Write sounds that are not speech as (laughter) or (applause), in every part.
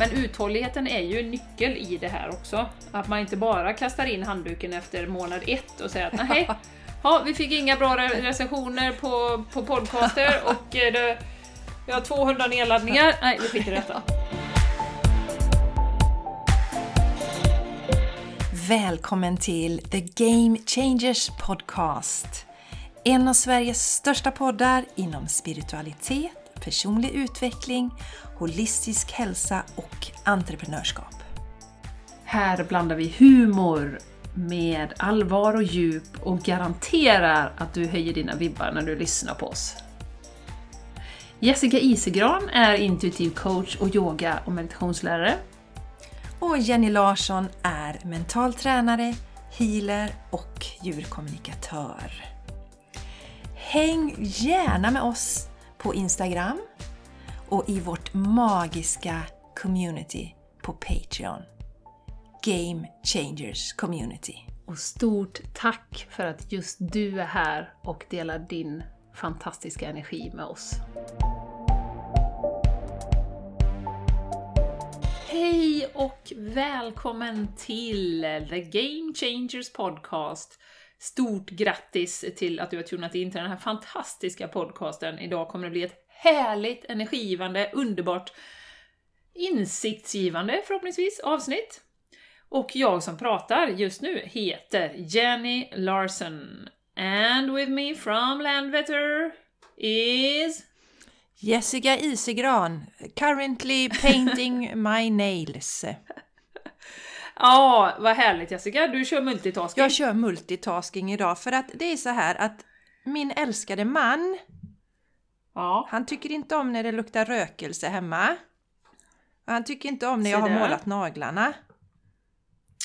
Men uthålligheten är ju en nyckel i det här också. Att man inte bara kastar in handduken efter månad ett och säger att nej, (laughs) ja, vi fick inga bra re- recensioner på, på podcaster (laughs) och eh, det, vi har 200 nedladdningar. Nej, vi skiter i detta. Välkommen till The Game Changers Podcast. En av Sveriges största poddar inom spiritualitet, personlig utveckling, holistisk hälsa och entreprenörskap. Här blandar vi humor med allvar och djup och garanterar att du höjer dina vibbar när du lyssnar på oss. Jessica Isegran är intuitiv coach och yoga och meditationslärare. Och Jenny Larsson är mental tränare, healer och djurkommunikatör. Häng gärna med oss på Instagram och i vårt magiska community på Patreon. Game Changers Community. Och stort tack för att just du är här och delar din fantastiska energi med oss. Hej och välkommen till The Game Changers Podcast. Stort grattis till att du har tunat in till den här fantastiska podcasten. Idag kommer det bli ett härligt, energigivande, underbart, insiktsgivande förhoppningsvis avsnitt. Och jag som pratar just nu heter Jenny Larson. And with me from Landvetter is... Jessica Isegran, currently painting (laughs) my nails. Ja, vad härligt Jessica, du kör multitasking. Jag kör multitasking idag för att det är så här att min älskade man, Ja, han tycker inte om när det luktar rökelse hemma. Och han tycker inte om när jag har målat naglarna.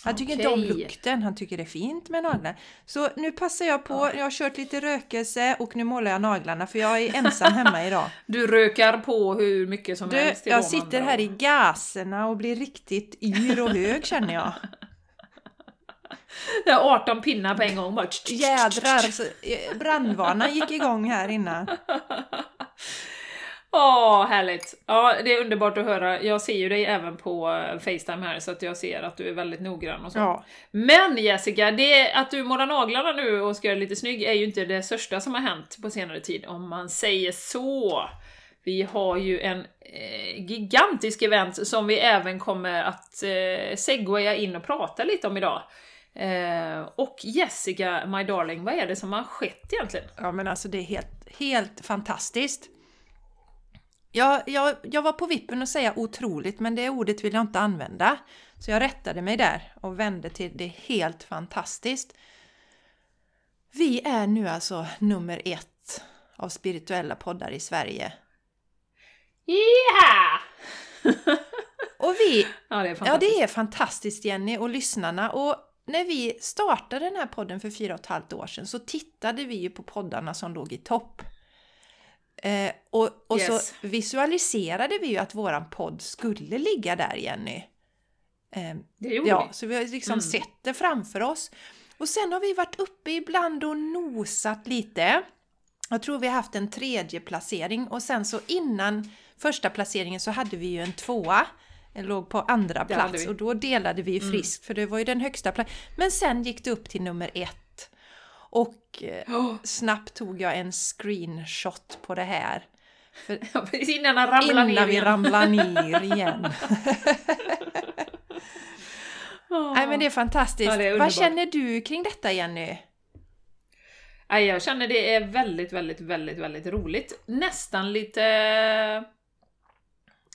Han tycker inte om lukten, han tycker det är fint med naglar. Så nu passar jag på, jag har kört lite rökelse och nu målar jag naglarna för jag är ensam hemma idag. (laughs) du rökar på hur mycket som Du, helst. jag sitter här i gaserna och blir riktigt yr och hög känner jag. Det är 18 pinnar på en gång bara. Jädrar, så, eh, brandvarnaren gick igång här innan. (laughs) Åh, härligt! Ja, det är underbart att höra. Jag ser ju dig även på eh, Facetime här så att jag ser att du är väldigt noggrann och så. Ja. Men Jessica, det att du målar naglarna nu och ska göra lite snygg är ju inte det största som har hänt på senare tid, om man säger så. Vi har ju en eh, gigantisk event som vi även kommer att eh, segwaya in och prata lite om idag. Eh, och Jessica, my darling, vad är det som har skett egentligen? Ja men alltså det är helt, helt fantastiskt. Jag, jag, jag var på vippen att säga otroligt men det ordet vill jag inte använda. Så jag rättade mig där och vände till det helt fantastiskt. Vi är nu alltså nummer ett av spirituella poddar i Sverige. Yeah! Och vi (laughs) ja, det är Ja, fantastiskt. det är fantastiskt Jenny och lyssnarna. Och när vi startade den här podden för fyra och ett halvt år sedan så tittade vi ju på poddarna som låg i topp. Eh, och och Yes. så visualiserade vi ju att våran podd skulle ligga där Jenny. Eh, det gjorde ja, vi. så vi har liksom Mm. sett det framför oss. Och sen har vi varit uppe ibland och nosat lite. Jag tror vi har haft en tredje placering och sen så innan första placeringen så hade vi ju en tvåa. Den låg på andra plats. Mm. och då delade vi friskt för det var ju den högsta platsen. Men sen gick det upp till nummer ett. Och eh, Oh, snabbt tog jag en screenshot på det här. För (laughs) innan han ramlar ner innan vi igen. ramlar (laughs) ner igen. Åh. Nej men det är fantastiskt. Ja, det är Vad känner du kring detta Jenny? Jag känner det är väldigt, väldigt, väldigt, väldigt roligt. Nästan lite...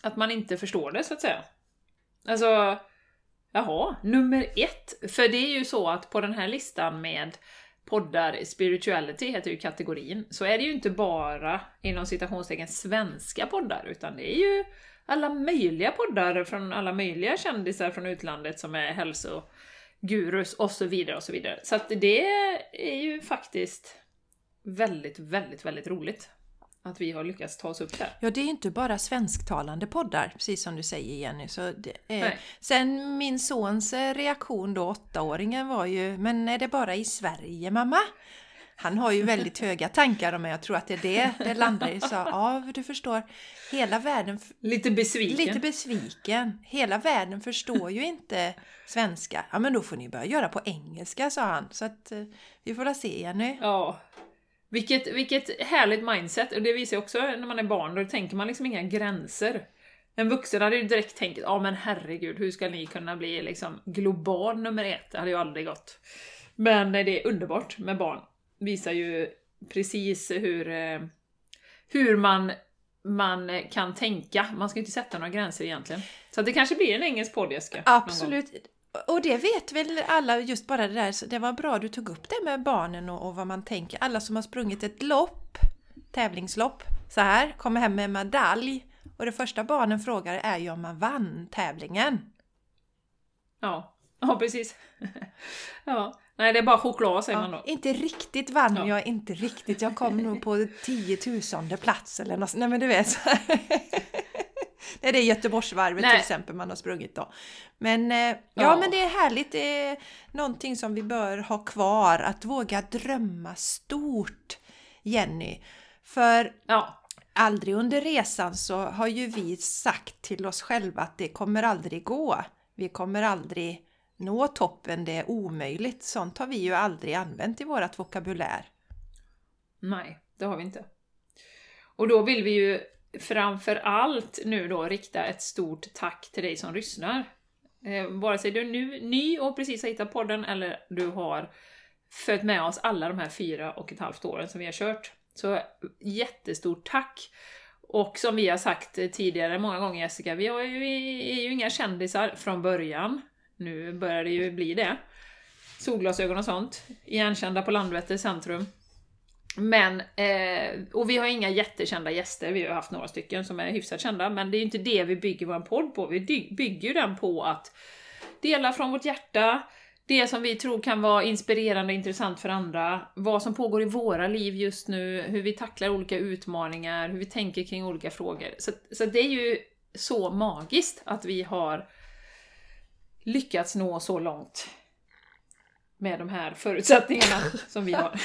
Att man inte förstår det, så att säga. Alltså, jaha, nummer ett. För det är ju så att på den här listan med poddar, spirituality heter ju kategorin, så är det ju inte bara inom citationstecken svenska poddar, utan det är ju alla möjliga poddar från alla möjliga kändisar från utlandet som är hälsogurus och så vidare och så vidare. Så att det är ju faktiskt väldigt, väldigt, väldigt roligt att vi har lyckats ta oss upp där. Ja, det är inte bara svensktalande poddar, precis som du säger Jenny. Så det. Nej. Sen min sons eh, reaktion då, åttaåringen, var ju Men är det bara i Sverige mamma? Han har ju väldigt (laughs) höga tankar om mig. Jag tror att det är det det landar i. Så (laughs) ja, du förstår. Hela världen... Lite besviken. Lite besviken. Hela världen förstår ju inte (laughs) svenska. Ja, men då får ni börja göra på engelska, sa han. Så att eh, vi får la se, Jenny. Ja. Vilket, vilket härligt mindset. Och det visar ju också när man är barn, då tänker man liksom inga gränser. En vuxen hade ju direkt tänkt, ja men herregud, hur ska ni kunna bli liksom global nummer ett? Det hade ju aldrig gått. Men det är underbart med barn. Visar ju precis hur, eh, hur man, man kan tänka. Man ska inte sätta några gränser egentligen. Så det kanske blir en engelsk podd, Jessica. Absolut. Och det vet väl alla, just bara det där, så det var bra du tog upp det med barnen och, och vad man tänker. Alla som har sprungit ett lopp, tävlingslopp, så här, kommer hem med medalj och det första barnen frågar är ju om man vann tävlingen. Ja, ja precis. (laughs) ja. Nej, det är bara choklad säger ja, man då. Inte riktigt vann ja. jag, inte riktigt. Jag kom nog på 10 000 plats eller något Nej men du vet. (laughs) (laughs) Nej, det är Göteborgsvarvet Nej. till exempel man har sprungit då. Men, eh, ja. ja. men det är härligt. Det är någonting som vi bör ha kvar. Att våga drömma stort, Jenny. För ja aldrig under resan så har ju vi sagt till oss själva att det kommer aldrig gå. Vi kommer aldrig nå toppen, det är omöjligt. Sånt har vi ju aldrig använt i vårat vokabulär. Nej, det har vi inte. Och då vill vi ju framför allt nu då rikta ett stort tack till dig som lyssnar. Eh, vare sig du är nu, ny och precis har hittat podden eller du har följt med oss alla de här fyra och ett halvt åren som vi har kört. Så jättestort tack! Och som vi har sagt tidigare många gånger Jessica, vi har ju, är ju inga kändisar från början. Nu börjar det ju bli det. Solglasögon och sånt. Igenkända på Landvetter centrum. Men, eh, och vi har inga jättekända gäster, vi har haft några stycken som är hyfsat kända, men det är ju inte det vi bygger vår podd på. Vi bygger ju den på att dela från vårt hjärta, det som vi tror kan vara inspirerande och intressant för andra, vad som pågår i våra liv just nu, hur vi tacklar olika utmaningar, hur vi tänker kring olika frågor. Så, så det är ju så magiskt att vi har lyckats nå så långt med de här förutsättningarna som vi har. (laughs)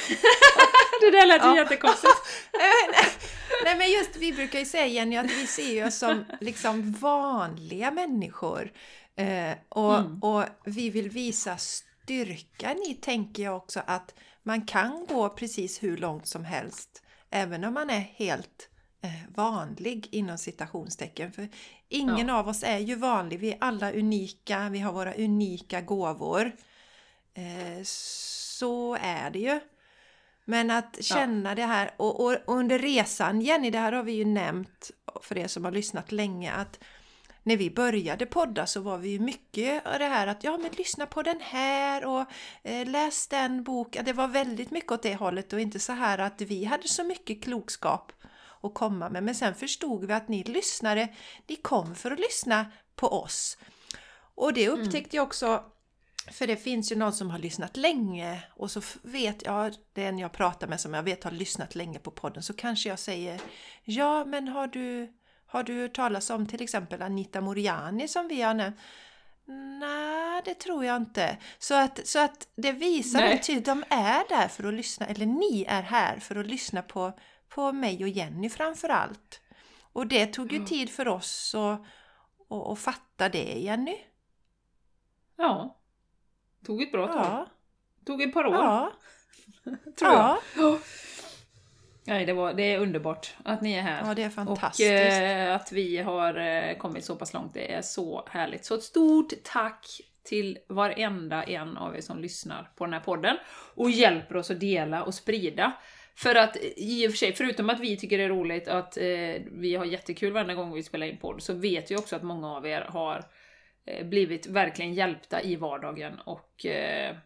det där lät ja. jättekonstigt. (laughs) Nej men just vi brukar ju säga Jenny att vi ser oss som liksom vanliga människor. Eh, och, mm. och vi vill visa styrkan i, tänker jag också, att man kan gå precis hur långt som helst. Även om man är helt eh, vanlig inom citationstecken. För ingen ja. av oss är ju vanlig. Vi är alla unika. Vi har våra unika gåvor. Eh, så är det ju. Men att känna ja. det här och, och, och, under resan, Jenny, det här har vi ju nämnt för er som har lyssnat länge, att när vi började podda så var vi ju mycket av det här att ja men lyssna på den här och eh, läs den boken. Det var väldigt mycket åt det hållet och inte så här att vi hade så mycket klokskap att komma med. Men sen förstod vi att ni lyssnare, ni kom för att lyssna på oss. Och det mm. upptäckte mm. jag också för det finns ju någon som har lyssnat länge och så vet jag, den jag pratar med som jag vet har lyssnat länge på podden, så kanske jag säger Ja, men har du har du hört talas om till exempel Anita Moriani som vi har nämnt? Nej, det tror jag inte. Så att, så att det visar att de är där för att lyssna, eller ni är här för att lyssna på, på mig och Jenny framför allt. Och det tog ju tid för oss att, att, att fatta det, Jenny. Ja. Tog ett bra tag. Ja. Tog ett par år. Ja. (laughs) tror jag. Ja. Nej, det, var, det är underbart att ni är här. Ja, det är fantastiskt. Och eh, att vi har eh, kommit så pass långt, det är så härligt. Så ett stort tack till varenda en av er som lyssnar på den här podden och hjälper oss att dela och sprida. För att i och för sig, förutom att vi tycker det är roligt att eh, vi har jättekul varenda gång vi spelar in podd, så vet vi också att många av er har eh, blivit verkligen hjälpta i vardagen och eh,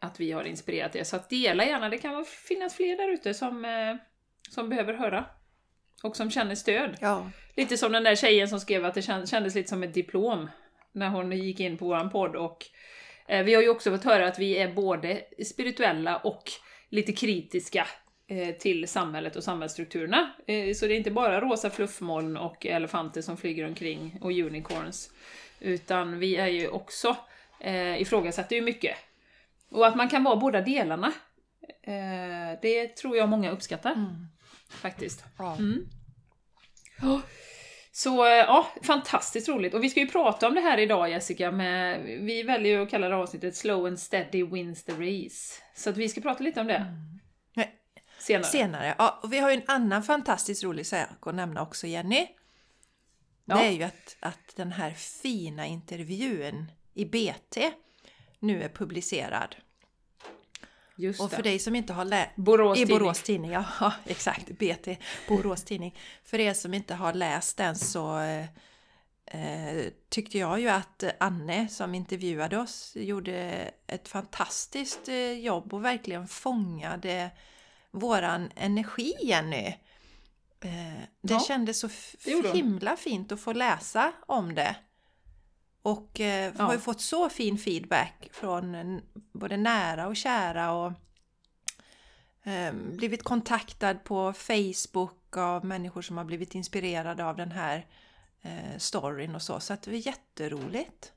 att vi har inspirerat er. Så att dela gärna, det kan finnas fler där ute som, eh, som behöver höra. Och som känner stöd. Ja. Lite som den där tjejen som skrev att det kändes lite som ett diplom när hon gick in på vår podd. Och eh, vi har ju också fått höra att vi är både spirituella och lite kritiska eh, till samhället och samhällsstrukturerna. Eh, så det är inte bara rosa fluffmoln och elefanter som flyger omkring och unicorns. Utan vi är ju också eh, ifrågasätter ju mycket och att man kan vara båda delarna. Eh, det tror jag många uppskattar Mm. faktiskt. Mm. Ja. Så eh, ja, fantastiskt roligt. Och vi ska ju prata om det här idag Jessica, med, vi väljer ju att kalla det avsnittet Slow and steady wins the race. Så att vi ska prata lite om det Nej, senare. Senare. Ja, och vi har ju en annan fantastiskt rolig sak att nämna också Jenny. Ja. Det är ju att, att den här fina intervjun i BT nu är publicerad. Just Och för det. dig som inte har läst Borås I. Borås Tidning, ja, (laughs) ja exakt. BT, Borås Tidning. För er som inte har läst den så eh, eh, tyckte jag ju att Anne som intervjuade oss gjorde ett fantastiskt eh, jobb och verkligen fångade våran energi Jenny. Eh, det Ja, kändes så det himla fint att få läsa om det. Och eh, Ja. har ju fått så fin feedback från både nära och kära och eh, blivit kontaktad på Facebook av människor som har blivit inspirerade av den här eh, storyn och så. Så att det var jätteroligt.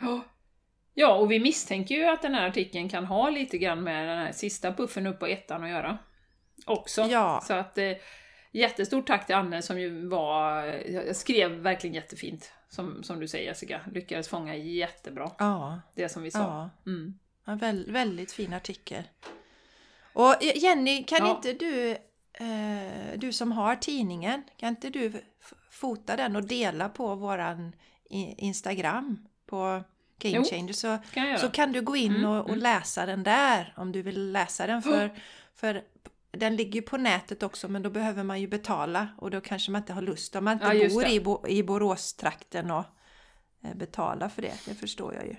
Ja. Ja, och vi misstänker ju att den här artikeln kan ha lite grann med den här sista puffen upp på ettan att göra. Också. Ja. Så att eh, jättestort tack till Anne som ju var, jag skrev verkligen jättefint. Som, som du säger Jessica, lyckades fånga jättebra Ja, det som vi sa. ja. Mm. En väl, väldigt fin artikel. Och eh, Jenny, kan Ja. inte du, eh, du som har tidningen, kan inte du fota den och dela på våran Instagram på Game Changer så, kan så kan du gå in Mm, och, och mm. läsa den där om du vill läsa den för, för den ligger ju på nätet också men då behöver man ju betala och då kanske man inte har lust om man inte Ja, bor det. i, Bo, i Boråstrakten och eh, betala för det, det förstår jag ju.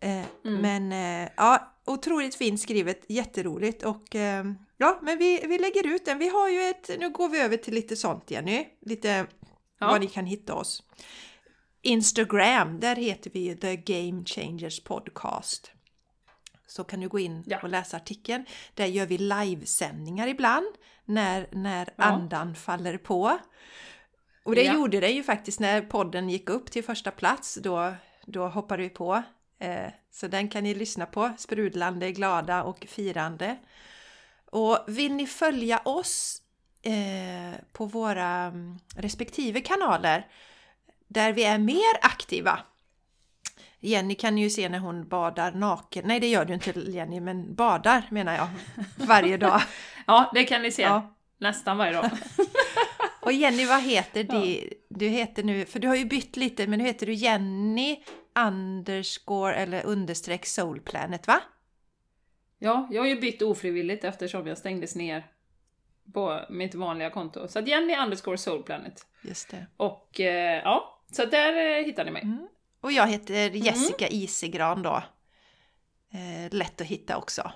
Eh, Mm. Men eh, ja, otroligt fint skrivet, jätteroligt och eh, ja, men vi, vi lägger ut den. Vi har ju ett, nu går vi över till lite sånt Jenny, lite Ja. var ni kan hitta oss. Instagram, där heter vi The Game Changers Podcast. Så kan du gå in Ja. och läsa artikeln. Där gör vi livesändningar ibland när, när Ja. andan faller på. Och det Ja. gjorde det ju faktiskt när podden gick upp till första plats. Då, då hoppade vi på. Eh, så den kan ni lyssna på. Sprudlande, glada och firande. Och vill ni följa oss eh, på våra mm, respektive kanaler där vi är mer aktiva. Jenny kan ju se när hon badar naken. Nej, det gör du inte Jenny, men badar menar jag. Varje dag. (laughs) Ja, det kan ni se. Ja. Nästan varje dag. (laughs) Och Jenny, vad heter det? Du heter nu, för du har ju bytt lite, men nu heter du Jenny underscore eller understreck soulplanet va? Ja, jag har ju bytt ofrivilligt eftersom jag stängdes ner på mitt vanliga konto. Så att Jenny underscore soulplanet. Just det. Och eh, ja, så där eh, hittar ni mig. Mm. Och jag heter Jessica Isegran då. Eh, lätt att hitta också.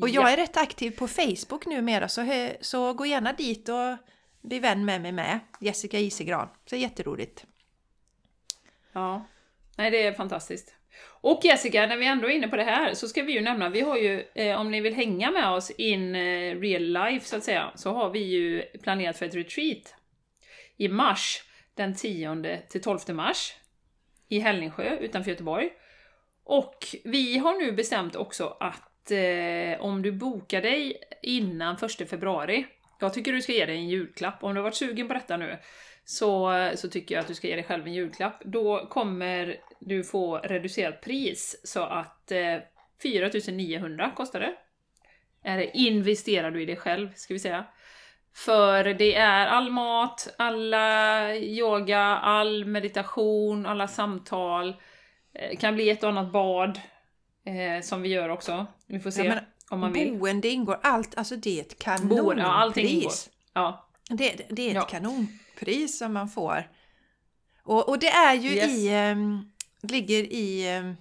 Och jag Ja. är rätt aktiv på Facebook numera så, så gå gärna dit och bli vän med mig med. Jessica Isegran. Så jätteroligt. Ja, nej det är fantastiskt. Och Jessica, när vi ändå är inne på det här så ska vi ju nämna, vi har ju, eh, om ni vill hänga med oss in eh, real life så att säga, så har vi ju planerat för ett retreat i mars, den 10 till 12 mars, i Hällingsjö utanför Göteborg. Och vi har nu bestämt också att eh, om du bokar dig innan 1 februari, jag tycker du ska ge dig en julklapp, om du har varit sugen på detta nu, så, så tycker jag att du ska ge dig själv en julklapp. Då kommer du få reducerat pris så att eh, 4900 kostar det. Eller investerar du i dig själv, ska vi säga. För det är all mat, alla yoga, all meditation, alla samtal. Eh, kan bli ett och annat bad. Eh, som vi gör också. Vi får se Ja, men om man vill. Boende ingår, allt, alltså det är ett Boende, kanonpris. ja, allting ingår. Ja, Det, det är ett Ja. kanonpris som man får. Och, och det är ju Yes. i, um, ligger i um,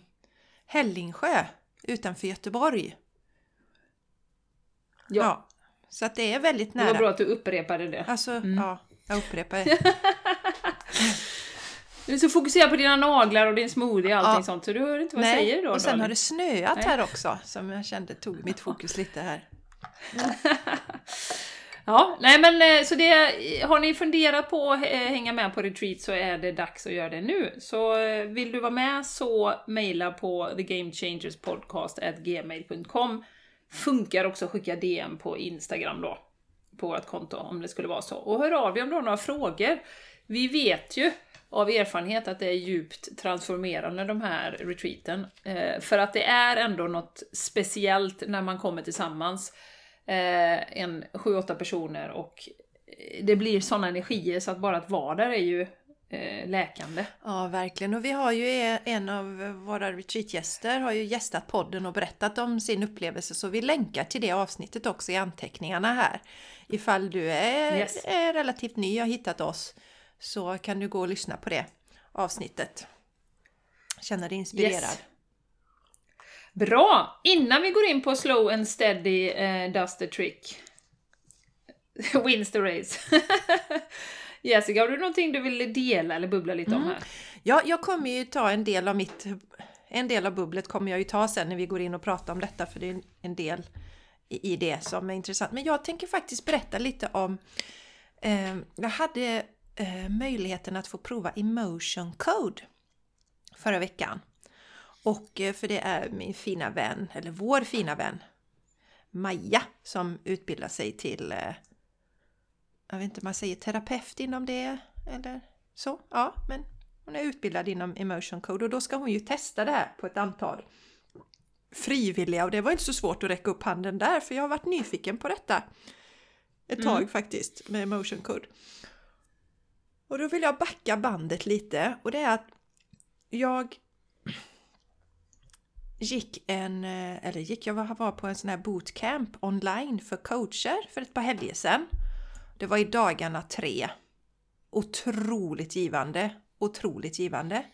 Hällingsjö utanför Göteborg. ja. Så att det är väldigt det var nära. bra att du upprepade det. Alltså, Mm. ja, jag upprepar det. (laughs) Du är så fokuserad på dina naglar och din smoothie och allting Ja. sånt, så du hör inte vad jag säger då. och sen Dolly. har det snöat Nej. här också som jag kände tog mitt fokus lite här. (laughs) Ja, nej men eh, så det, har ni funderat på att hänga med på retreat så är det dags att göra det nu. Så eh, vill du vara med så mejla på thegamechangerspodcast.gmail.com Funkar också att skicka DM på Instagram då, på vårt konto om det skulle vara så. Och hör av dig om du har några frågor. Vi vet ju av erfarenhet att det är djupt transformerande de här retreaten. Eh, för att det är ändå något speciellt när man kommer tillsammans, eh, en sju, åtta personer och eh, det blir sådana energier så att bara att vara där är ju läkande. Ja, verkligen. Och vi har ju en av våra retreatgäster har ju gästat podden och berättat om sin upplevelse så vi länkar till det avsnittet också i anteckningarna här. Ifall du är, yes. är relativt ny och har hittat oss så kan du gå och lyssna på det avsnittet. Känna dig inspirerad. Yes. Bra! Innan vi går in på slow and steady uh, does the trick. (laughs) Wins the race. (laughs) Jessica, har du någonting du vill dela eller bubbla lite mm. om här? Ja, jag kommer ju ta en del av mitt... En del av bubblet kommer jag ju ta sen när vi går in och pratar om detta för det är en del i det som är intressant. Men jag tänker faktiskt berätta lite om... Eh, jag hade eh, möjligheten att få prova emotion code förra veckan. Och eh, för det är min fina vän, eller vår fina vän Maja som utbildar sig till eh, jag vet inte om man säger terapeut inom det eller så. Ja, men hon är utbildad inom emotion code och då ska hon ju testa det här på ett antal frivilliga och det var inte så svårt att räcka upp handen där för jag har varit nyfiken på detta ett tag mm. faktiskt med emotion code. Och då vill jag backa bandet lite och det är att jag gick en, eller gick, jag var på en sån här bootcamp online för coacher för ett par helger sedan. Det var i dagarna tre. Otroligt givande, otroligt givande.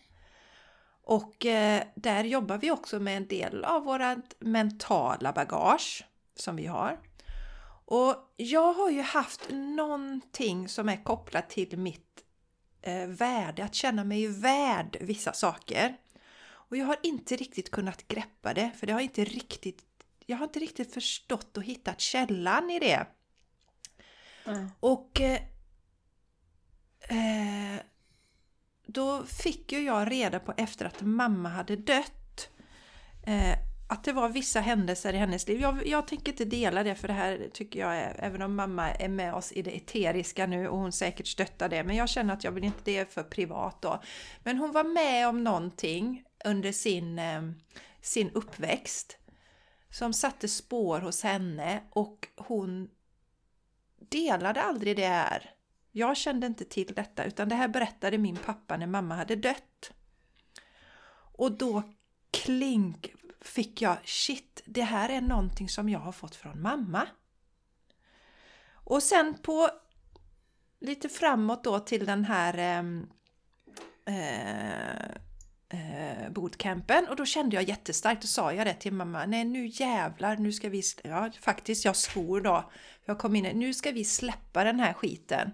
Och eh, där jobbar vi också med en del av vårt mentala bagage som vi har. Och jag har ju haft någonting som är kopplat till mitt eh, värde, att känna mig värd vissa saker. Och jag har inte riktigt kunnat greppa det, för det har inte riktigt, jag har inte riktigt förstått och hittat källan i det. Mm. Och eh, eh, då fick ju jag reda på efter att mamma hade dött eh, att det var vissa händelser i hennes liv. Jag, jag tänker inte dela det för det här tycker jag är, även om mamma är med oss i det eteriska nu och hon säkert stöttar det, men jag känner att jag vill inte det för privat då. Men hon var med om någonting under sin, eh, sin uppväxt som satte spår hos henne och hon delade aldrig det här. Jag kände inte till detta utan det här berättade min pappa när mamma hade dött. Och då klink fick jag shit, det här är någonting som jag har fått från mamma. Och sen på lite framåt då till den här ehm, eh, eh, bootcampen och då kände jag jättestarkt, och sa jag det till mamma, nej nu jävlar, nu ska vi, ja faktiskt jag svor då, jag kom in, nu ska vi släppa den här skiten.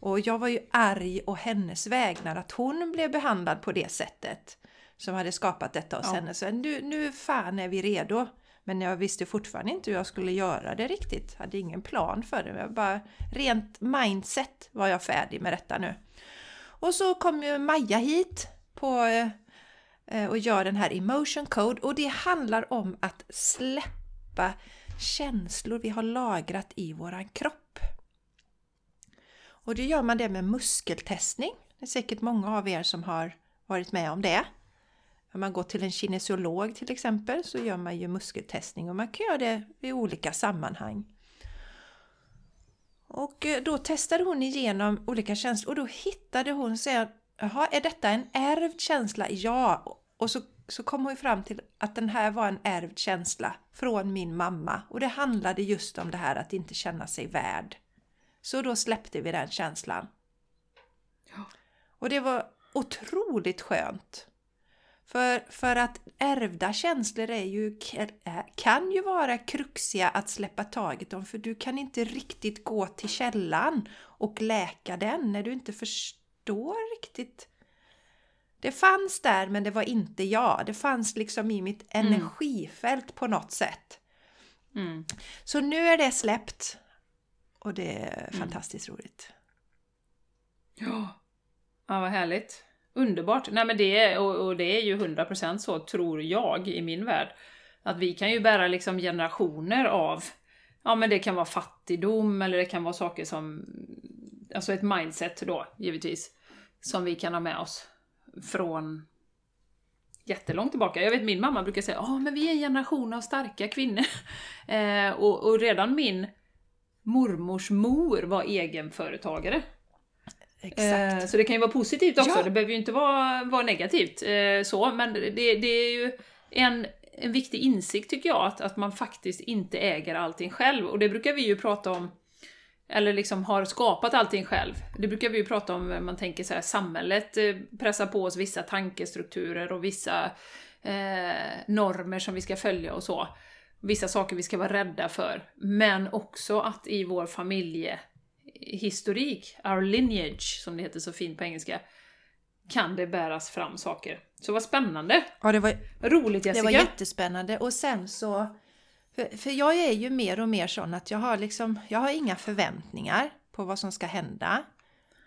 Och jag var ju arg och hennes vägnar att hon blev behandlad på det sättet som hade skapat detta hos ja. henne. Så nu, nu fan är vi redo. Men jag visste fortfarande inte hur jag skulle göra det riktigt. Jag hade ingen plan för det. Jag bara, rent mindset var jag färdig med detta nu. Och så kom ju Maja hit på eh, eh, och gör den här emotion code och det handlar om att släppa känslor vi har lagrat i våran kropp. Och det gör man det med muskeltestning. Det är säkert många av er som har varit med om det. Om man går till en kinesiolog till exempel så gör man ju muskeltestning och man kan göra det i olika sammanhang. Och eh, då testade hon igenom olika känslor och då hittade hon sig Jaha, är detta en ärvd känsla? Ja. Och så, så kom hon fram till att den här var en ärvd känsla från min mamma. Och det handlade just om det här att inte känna sig värd. Så då släppte vi den känslan. Ja. Och det var otroligt skönt. För, för att ärvda känslor är ju, kan ju vara kruxiga att släppa taget om för du kan inte riktigt gå till källan och läka den när du inte förstår riktigt. Det fanns där men det var inte jag. Det fanns liksom i mitt mm. energifält på något sätt. Mm. Så nu är det släppt och det är mm. fantastiskt roligt. Ja, ja vad härligt. Underbart! Nej men det är, och, och det är ju 100% så tror jag i min värld. Att vi kan ju bära liksom generationer av, ja men det kan vara fattigdom eller det kan vara saker som, alltså ett mindset då givetvis, som vi kan ha med oss från jättelångt tillbaka. Jag vet min mamma brukar säga att men vi är en generation av starka kvinnor. (laughs) eh, och, och redan min mormors mor var egenföretagare. Exakt. Eh, så det kan ju vara positivt också, Ja. det behöver ju inte vara, vara negativt. Eh, så, men det, det är ju en, en viktig insikt tycker jag, att, att man faktiskt inte äger allting själv. Och det brukar vi ju prata om, eller liksom har skapat allting själv. Det brukar vi ju prata om, när man tänker så här, samhället eh, pressar på oss vissa tankestrukturer och vissa eh, normer som vi ska följa och så. Vissa saker vi ska vara rädda för. Men också att i vår familjehistorik, our lineage, som det heter så fint på engelska, kan det bäras fram saker. Så vad spännande! Ja, det var, Roligt det Jessica! var jättespännande. Och sen så... För, för jag är ju mer och mer sån att jag har liksom... Jag har inga förväntningar på vad som ska hända.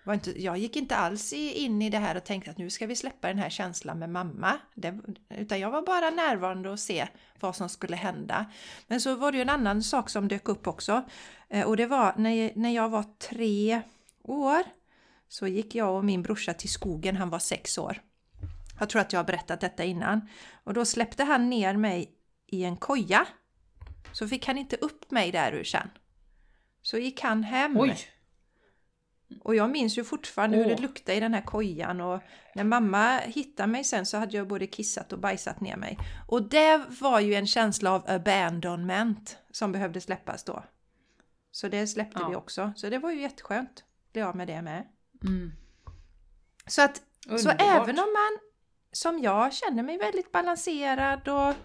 Var inte, jag gick inte alls in i det här och tänkte att nu ska vi släppa den här känslan med mamma. Det, utan jag var bara närvarande och se vad som skulle hända. Men så var det ju en annan sak som dök upp också. Eh, och det var när, när jag var tre år så gick jag och min brorsa till skogen, han var sex år. Jag tror att jag har berättat detta innan. Och då släppte han ner mig i en koja. Så fick han inte upp mig där ur sen. Så gick han hem. Oj! Och jag minns ju fortfarande hur Åh. det luktade i den här kojan och när mamma hittade mig sen så hade jag både kissat och bajsat ner mig. Och det var ju en känsla av abandonment som behövde släppas då. Så det släppte Ja. vi också. Så det var ju jätteskönt. Bli av med det med. Mm. Så att så även om man som jag känner mig väldigt balanserad och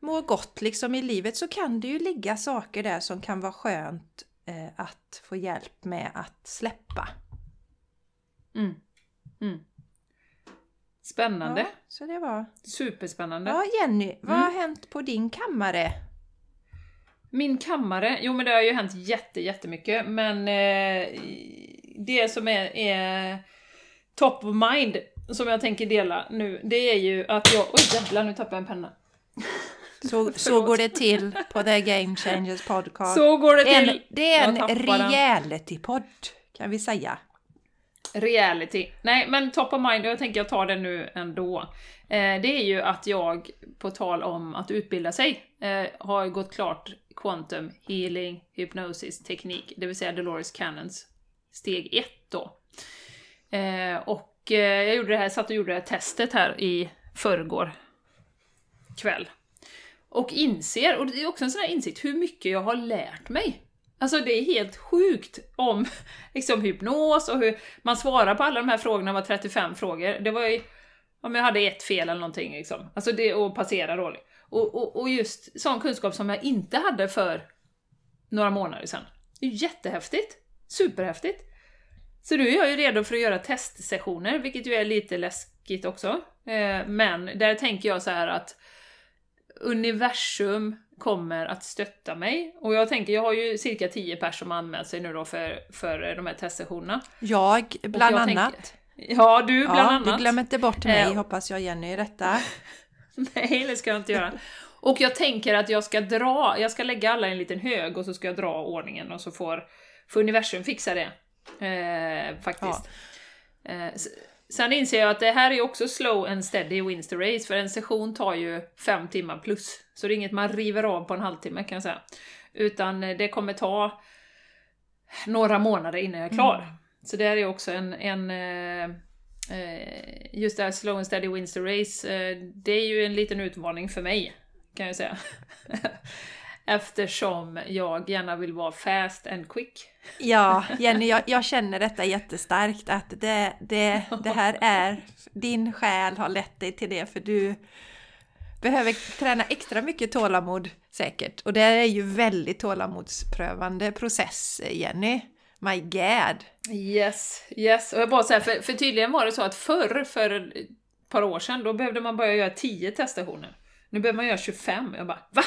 mår gott liksom i livet så kan det ju ligga saker där som kan vara skönt eh, att få hjälp med att släppa. Mm. Mm. Spännande! Ja, så det var... Superspännande! Ja Jenny, vad Mm. har hänt på din kammare? Min kammare, jo men det har ju hänt jätte, jättemycket, men eh, det som är, är top of mind, som jag tänker dela nu, det är ju att jag... Oj jävlar, nu tappade jag en penna. Så, så (laughs) går det till på The Game Changers podcast. Så går det en, till! det är en reality-podd kan vi säga. Reality. Nej, men top of mind, och jag tänker jag tar det nu ändå. Eh, det är ju att jag, på tal om att utbilda sig, eh, har gått klart Quantum Healing Hypnosis Teknik, det vill säga Dolores Cannons steg 1 då. Eh, och eh, jag gjorde det här, satt och gjorde det här testet här i förrgår kväll. Och inser, och det är också en sån här insikt, hur mycket jag har lärt mig. Alltså det är helt sjukt om (laughs) liksom hypnos och hur man svarar på alla de här frågorna, var 35 frågor. Det var ju, om jag hade ett fel eller någonting liksom. Alltså det, och passera dåligt. Och, och, och just sån kunskap som jag inte hade för några månader sedan. Det är ju jättehäftigt! Superhäftigt! Så nu är jag ju redo för att göra testsessioner, vilket ju är lite läskigt också. Eh, men där tänker jag så här att universum kommer att stötta mig. Och jag tänker, jag har ju cirka 10 personer som anmält sig nu då för, för de här testsessionerna. Jag bland jag annat. tänker- Ja, du bland ja, annat. du glömmer inte bort mig Eh, hoppas jag Jenny i detta. (laughs) Nej, det ska jag inte göra. Och jag tänker att jag ska dra, jag ska lägga alla i en liten hög och så ska jag dra ordningen och så får, får universum fixa det. Eh, faktiskt. Eh, s- sen inser jag att det här är också slow and steady wins the race, för en session tar ju fem timmar plus. Så det är inget man river av på en halvtimme kan jag säga. Utan eh, det kommer ta några månader innan jag är klar. Så det här är också en, en eh, eh, just det här slow and steady wins the race, det är ju en liten utmaning för mig, kan jag säga. (laughs) Eftersom jag gärna vill vara fast and quick. Ja, (laughs) Jenny, jag, jag känner detta jättestarkt att det, det, det här är, din själ har lett dig till det för du behöver träna extra mycket tålamod säkert. Och det är ju väldigt tålamodsprövande process, Jenny. My God! Yes, yes. Och jag bara säger, för, för tydligen var det så att förr, för ett par år sedan, då behövde man börja göra 10 teststationer. Nu behöver man göra 25. Jag bara, va?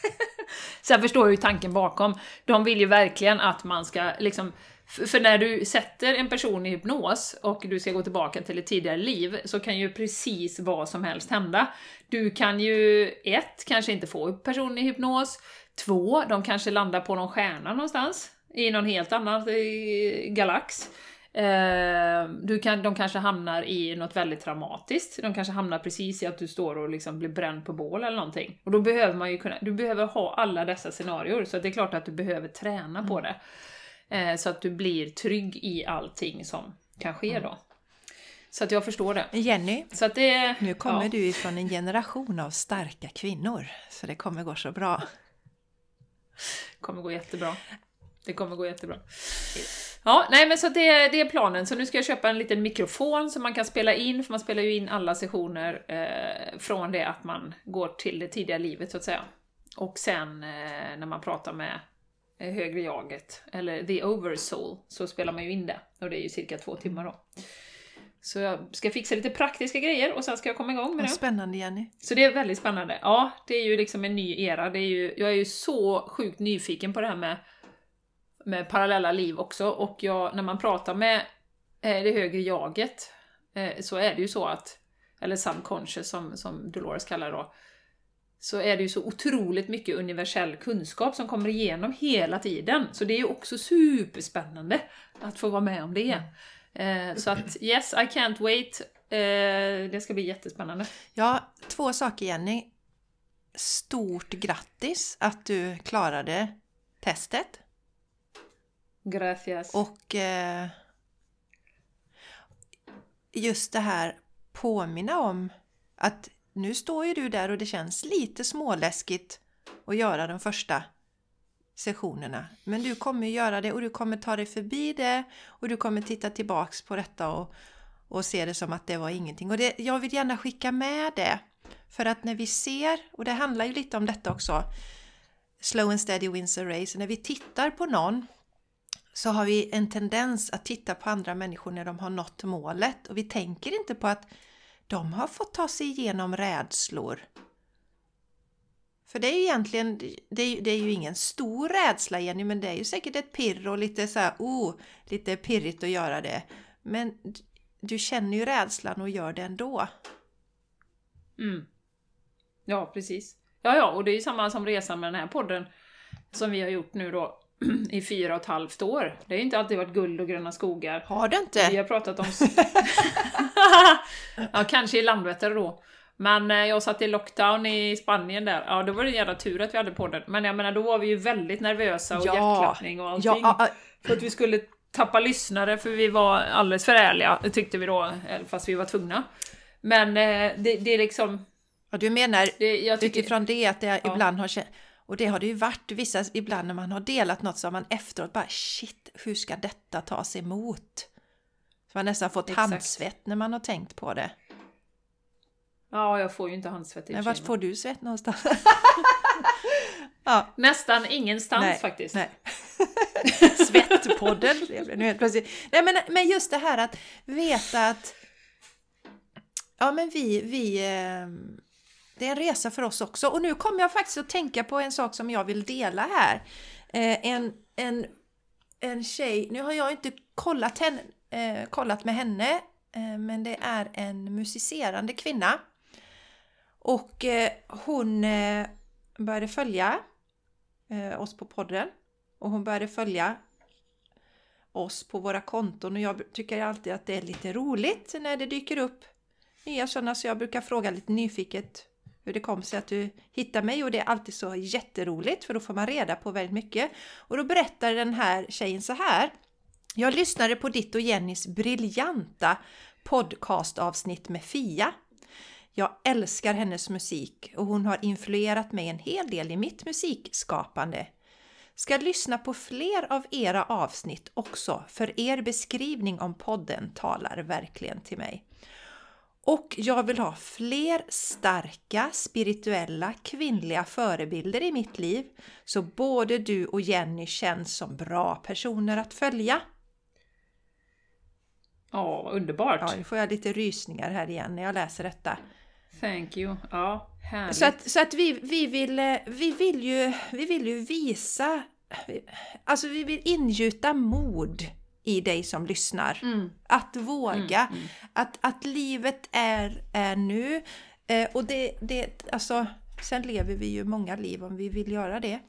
(laughs) Så jag förstår ju tanken bakom. De vill ju verkligen att man ska liksom För, när du sätter en person i hypnos och du ska gå tillbaka till ett tidigare liv så kan ju precis vad som helst hända. Du kan ju, ett, kanske inte få personen i hypnos. Två, de kanske landar på någon stjärna någonstans. I någon helt annan eh, galax. Eh, du kan, de kanske hamnar i något väldigt traumatiskt. De kanske hamnar precis i att du står och liksom blir bränd på bål eller någonting. Och då behöver man ju kunna, du behöver ha alla dessa scenarier, så det är klart att du behöver träna på det. Eh, så att du blir trygg i allting som kan ske då. Så att jag förstår det. Jenny, Så att det... nu kommer ja, du ifrån en generation av starka kvinnor, så det kommer gå så bra. kommer gå jättebra. Det kommer gå jättebra. Ja, nej men så det, det är planen. Så nu ska jag köpa en liten mikrofon som man kan spela in, för man spelar ju in alla sessioner eh, från det att man går till det tidiga livet så att säga. Och sen eh, när man pratar med eh, högre jaget, eller the oversoul, så spelar man ju in det. Och det är ju cirka två timmar då. Så jag ska fixa lite praktiska grejer och sen ska jag komma igång med det. spännande Jenny. Så det är väldigt spännande. Ja, det är ju liksom en ny era. Det är ju, jag är ju så sjukt nyfiken på det här med, med parallella liv också. Och jag, när man pratar med eh, det högre jaget eh, så är det ju så att, eller subconscious som, som Dolores kallar det då, så är det ju så otroligt mycket universell kunskap som kommer igenom hela tiden. Så det är ju också superspännande att få vara med om det. Eh, så att yes, I can't wait. Det ska bli jättespännande. Ja, två saker Jenny. Stort grattis att du klarade testet. Gracias. Och eh, just det här påminna om att nu står ju du där och det känns lite småläskigt att göra de första sessionerna. Men du kommer göra det och du kommer ta dig förbi det och du kommer titta tillbaks på detta och, och se det som att det var ingenting. Och det, jag vill gärna skicka med det. För att när vi ser, och det handlar ju lite om detta också, slow and steady wins a race. När vi tittar på någon så har vi en tendens att titta på andra människor när de har nått målet och vi tänker inte på att de har fått ta sig igenom rädslor. För det är ju egentligen, det är, ju- det är ju ingen stor rädsla Jenny, men det är ju säkert ett pirr och lite så här, oh, lite pirrigt att göra det. Men du känner ju rädslan och gör det ändå. Mm. Ja, precis. Ja, ja, och det är ju samma som resan med den här podden som vi har gjort nu då i fyra och ett halvt år. Det har ju inte alltid varit guld och gröna skogar. Har Vi inte? har pratat om... (laughs) ja, kanske i Landvetter då. Men eh, jag satt i lockdown i Spanien där. Ja, då var det en jävla tur att vi hade podden. Men jag menar, då var vi ju väldigt nervösa och Ja. hjärtklappning och allting. Ja, För att vi skulle tappa lyssnare, för vi var alldeles för ärliga, tyckte vi då, eh, fast vi var tvungna. Men eh, det, det är liksom... ja, du menar Det, jag tycker, utifrån det att det Ja. ibland har känt, och det har det ju varit vissa, ibland när man har delat något så har man efteråt bara shit, hur ska detta tas emot? Så man nästan fått Exakt. handsvett när man har tänkt på det. Ja, jag får ju inte handsvett i Men vart får du svett någonstans? (laughs) ja, Nästan ingenstans nej, faktiskt. Nej. (laughs) Svettpodden nu helt plötsligt. Nej men, men just det här att veta att ja men vi, vi eh, det är en resa för oss också. Och nu kommer jag faktiskt att tänka på en sak som jag vill dela här. Eh, en, en, en tjej, nu har jag inte kollat, henne, eh, kollat med henne, eh, men det är en musicerande kvinna. Och eh, hon eh, började följa eh, oss på podden och hon började följa oss på våra konton och jag tycker alltid att det är lite roligt när det dyker upp nya sådana så jag brukar fråga lite nyfiket hur det kom sig att du hittade mig och det är alltid så jätteroligt för då får man reda på väldigt mycket. Och då berättar den här tjejen så här. Jag lyssnade på ditt och Jennys briljanta podcastavsnitt med Fia. Jag älskar hennes musik och hon har influerat mig en hel del i mitt musikskapande. Ska lyssna på fler av era avsnitt också, för er beskrivning om podden talar verkligen till mig. Och jag vill ha fler starka spirituella kvinnliga förebilder i mitt liv, så både du och Jenny känns som bra personer att följa. Ja, underbart. Ja, nu får jag lite rysningar här igen när jag läser detta. Thank you. Ja, härligt. Så att, så att vi, vi, vill, eh, vi, vill ju, vi vill ju visa, alltså vi vill ingjuta mod i dig som lyssnar. Mm. Att våga. Mm, mm. Att, att livet är, är nu. Eh, och det, det, alltså, sen lever vi ju många liv om vi vill göra det.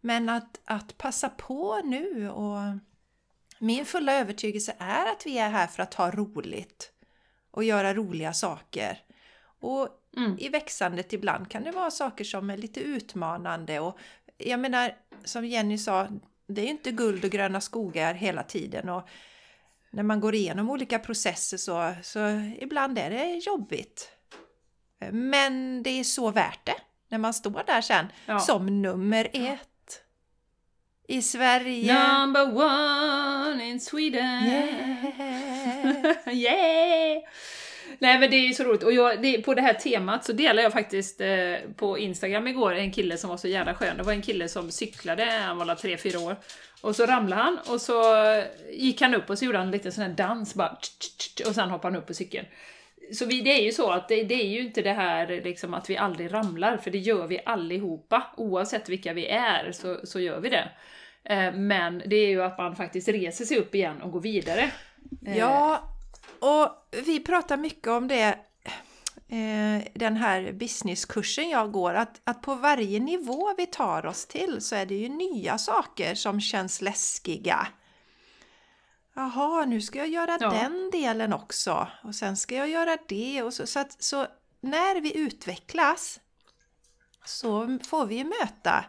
Men att, att passa på nu och min fulla övertygelse är att vi är här för att ha roligt och göra roliga saker. Och Mm. i växandet ibland kan det vara saker som är lite utmanande och jag menar som Jenny sa, det är inte guld och gröna skogar hela tiden och när man går igenom olika processer så, så ibland är det jobbigt. Men det är så värt det när man står där sen Ja. som nummer ett i Sverige. Number one in Sweden! Yeah. (laughs) yeah! Nej men det är ju så roligt, och jag, det, på det här temat så delade jag faktiskt eh, på Instagram igår en kille som var så jävla skön. Det var en kille som cyklade, han var 3-4 år. Och så ramlade han och så gick han upp och så gjorde han lite sån här dans bara tch, tch, tch, och sen hoppade han upp på cykeln. Så vi, det är ju så att det, det är ju inte det här liksom att vi aldrig ramlar, för det gör vi allihopa. Oavsett vilka vi är så, så gör vi det. Eh, men det är ju att man faktiskt reser sig upp igen och går vidare. Eh, Ja, och vi pratar mycket om det eh, den här businesskursen jag går, att, att på varje nivå vi tar oss till så är det ju nya saker som känns läskiga. Jaha, nu ska jag göra Ja. den delen också och sen ska jag göra det och så, så, att, så när vi utvecklas så får vi möta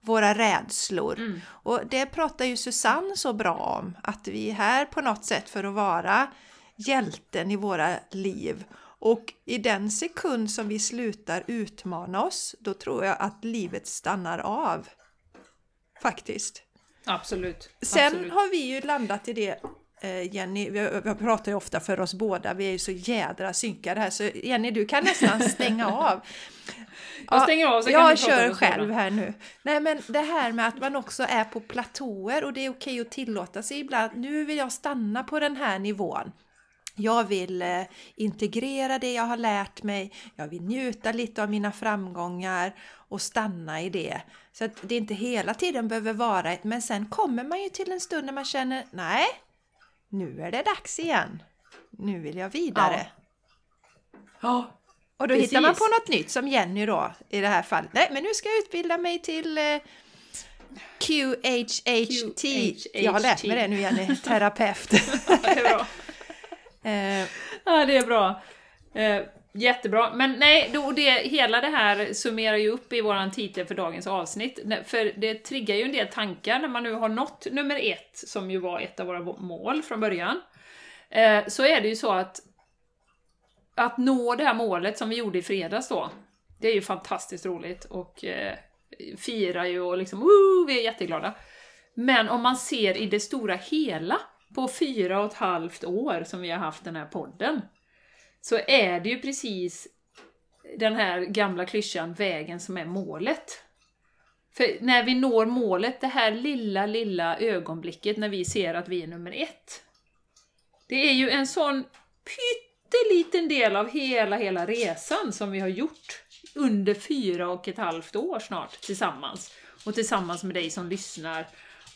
våra rädslor. Mm. Och det pratar ju Susanne så bra om, att vi är här på något sätt för att vara hjälten i våra liv. Och i den sekund som vi slutar utmana oss, då tror jag att livet stannar av. Faktiskt. Absolut. Sen absolut. har vi ju landat i det eh, Jenny, vi, pratar ju ofta för oss båda, vi är ju så jädra synkade här så Jenny du kan nästan (laughs) stänga av. Jag stänger av så kan jag kör själv här nu. Nej men det här med att man också är på platåer och det är okej att tillåta sig ibland. Nu vill jag stanna på den här nivån. Jag vill eh, integrera det jag har lärt mig. Jag vill njuta lite av mina framgångar och stanna i det. Så att det inte hela tiden behöver vara ett, men sen kommer man ju till en stund när man känner nej, nu är det dags igen. Nu vill jag vidare. Ja, Och då Precis. hittar man på något nytt som Jenny då i det här fallet. Nej, men nu ska jag utbilda mig till eh, QHHT. Jag har lärt mig det nu Jenny, terapeut. (laughs) bra eh, Ja, det är bra. Eh, jättebra. Men nej, då det, hela det här summerar ju upp i våran titel för dagens avsnitt. För det triggar ju en del tankar när man nu har nått nummer ett, som ju var ett av våra mål från början. Eh, så är det ju så att att nå det här målet som vi gjorde i fredags då, det är ju fantastiskt roligt och eh, firar ju och liksom, woo, vi är jätteglada. Men om man ser i det stora hela, på fyra och ett halvt år som vi har haft den här podden, så är det ju precis den här gamla klyschan, vägen som är målet. För när vi når målet, det här lilla, lilla ögonblicket när vi ser att vi är nummer ett. Det är ju en sån pytteliten del av hela, hela resan som vi har gjort under fyra och ett halvt år snart tillsammans. Och tillsammans med dig som lyssnar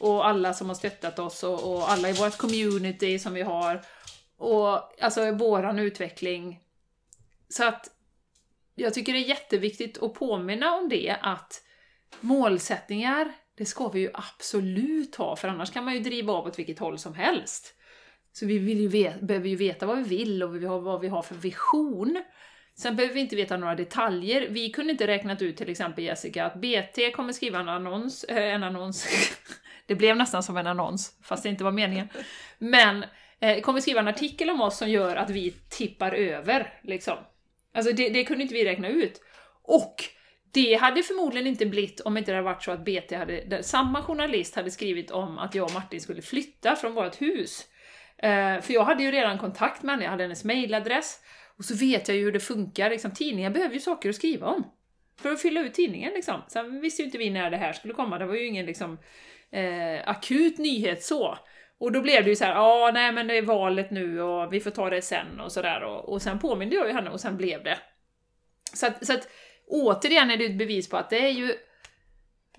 och alla som har stöttat oss och, och alla i vårt community som vi har. Och alltså våran utveckling. Så att jag tycker det är jätteviktigt att påminna om det att målsättningar, det ska vi ju absolut ha, för annars kan man ju driva av åt vilket håll som helst. Så vi vill ju veta, behöver ju veta vad vi vill och vi har, vad vi har för vision. Sen behöver vi inte veta några detaljer. Vi kunde inte räknat ut till exempel Jessica att BT kommer skriva en annons, eh, en annons. (laughs) det blev nästan som en annons, fast det inte var meningen. Men eh, kommer skriva en artikel om oss som gör att vi tippar över, liksom. Alltså det, det kunde inte vi räkna ut. Och det hade förmodligen inte blivit om inte det hade varit så att BT hade, där samma journalist hade skrivit om att jag och Martin skulle flytta från vårt hus. Eh, för jag hade ju redan kontakt med henne, jag hade hennes mailadress. Och så vet jag ju hur det funkar, liksom, tidningar behöver ju saker att skriva om. För att fylla ut tidningen liksom. Sen visste ju inte vi när det här skulle komma, det var ju ingen liksom eh, akut nyhet så. Och då blev det ju så här, ja nej men det är valet nu och vi får ta det sen och sådär. Och, och sen påminde jag ju henne och sen blev det. Så att, så att återigen är det ett bevis på att det är ju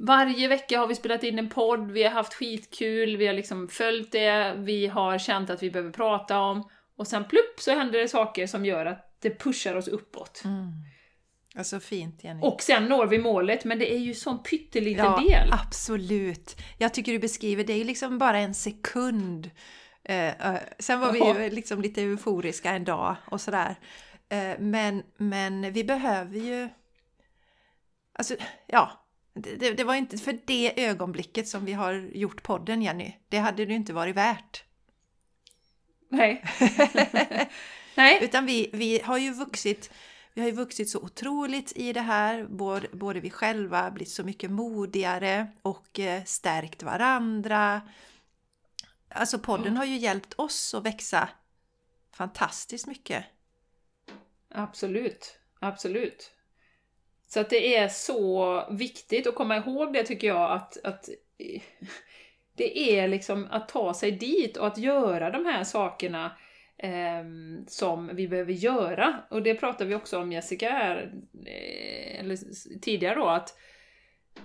Varje vecka har vi spelat in en podd, vi har haft skitkul, vi har liksom följt det, vi har känt att vi behöver prata om, och sen plupp så händer det saker som gör att det pushar oss uppåt. Mm. Alltså fint Jenny. Och sen når vi målet, men det är ju sån pytteliten ja, del. absolut. Jag tycker du beskriver, det är ju liksom bara en sekund. Eh, eh, sen var Jaha. vi ju liksom lite euforiska en dag och sådär. Eh, men, men vi behöver ju... Alltså, ja. Det, det, var inte för det ögonblicket som vi har gjort podden Jenny. Det hade det inte varit värt. Nej. (laughs) Nej. Utan vi, vi har ju vuxit vi har ju vuxit så otroligt i det här, både, både vi själva blivit så mycket modigare och eh, stärkt varandra. Alltså podden har ju hjälpt oss att växa fantastiskt mycket. Absolut, absolut. Så att det är så viktigt att komma ihåg det tycker jag att, att (laughs) det är liksom att ta sig dit och att göra de här sakerna Ehm, som vi behöver göra. Och det pratade vi också om Jessica här, eh, eller tidigare då, att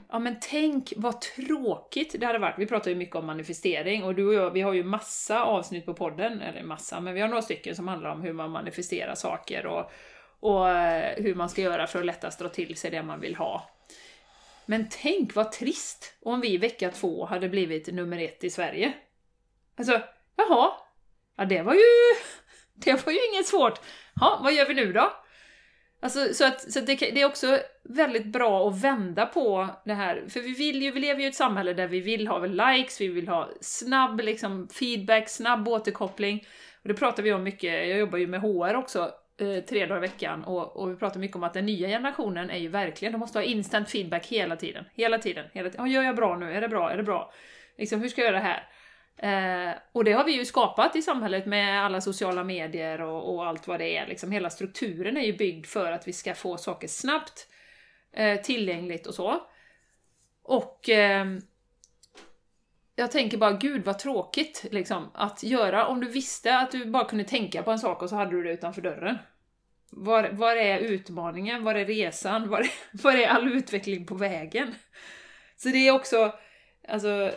Ja men tänk vad tråkigt det hade varit. Vi pratar ju mycket om manifestering och du och jag, vi har ju massa avsnitt på podden, eller massa, men vi har några stycken som handlar om hur man manifesterar saker och, och eh, hur man ska göra för att lättast dra till sig det man vill ha. Men tänk vad trist om vi vecka två hade blivit nummer ett i Sverige. Alltså, jaha, ja det var ju, (laughs) det var ju inget svårt. Ja, vad gör vi nu då? Alltså, så att, så att det, det, är också väldigt bra att vända på det här, för vi, vill ju, vi lever ju i ett samhälle där vi vill ha likes, vi vill ha snabb liksom, feedback, snabb återkoppling. Och det pratar vi om mycket, jag jobbar ju med HR också, eh, tre dagar i veckan, och, och vi pratar mycket om att den nya generationen är ju verkligen, de måste ha instant feedback hela tiden, hela tiden, hela tiden. Ja, gör jag bra nu? Är det bra? Är det bra? Liksom, hur ska jag göra det här? Eh, och det har vi ju skapat i samhället med alla sociala medier och, och, allt vad det är. Liksom, hela strukturen är ju byggd för att vi ska få saker snabbt, eh, tillgängligt och så. Och eh, jag tänker bara, gud vad tråkigt liksom, att göra om du visste att du bara kunde tänka på en sak och så hade du det utanför dörren. Var, var är utmaningen? Var är resan? Var, (laughs) var är all utveckling på vägen? Så det är också, alltså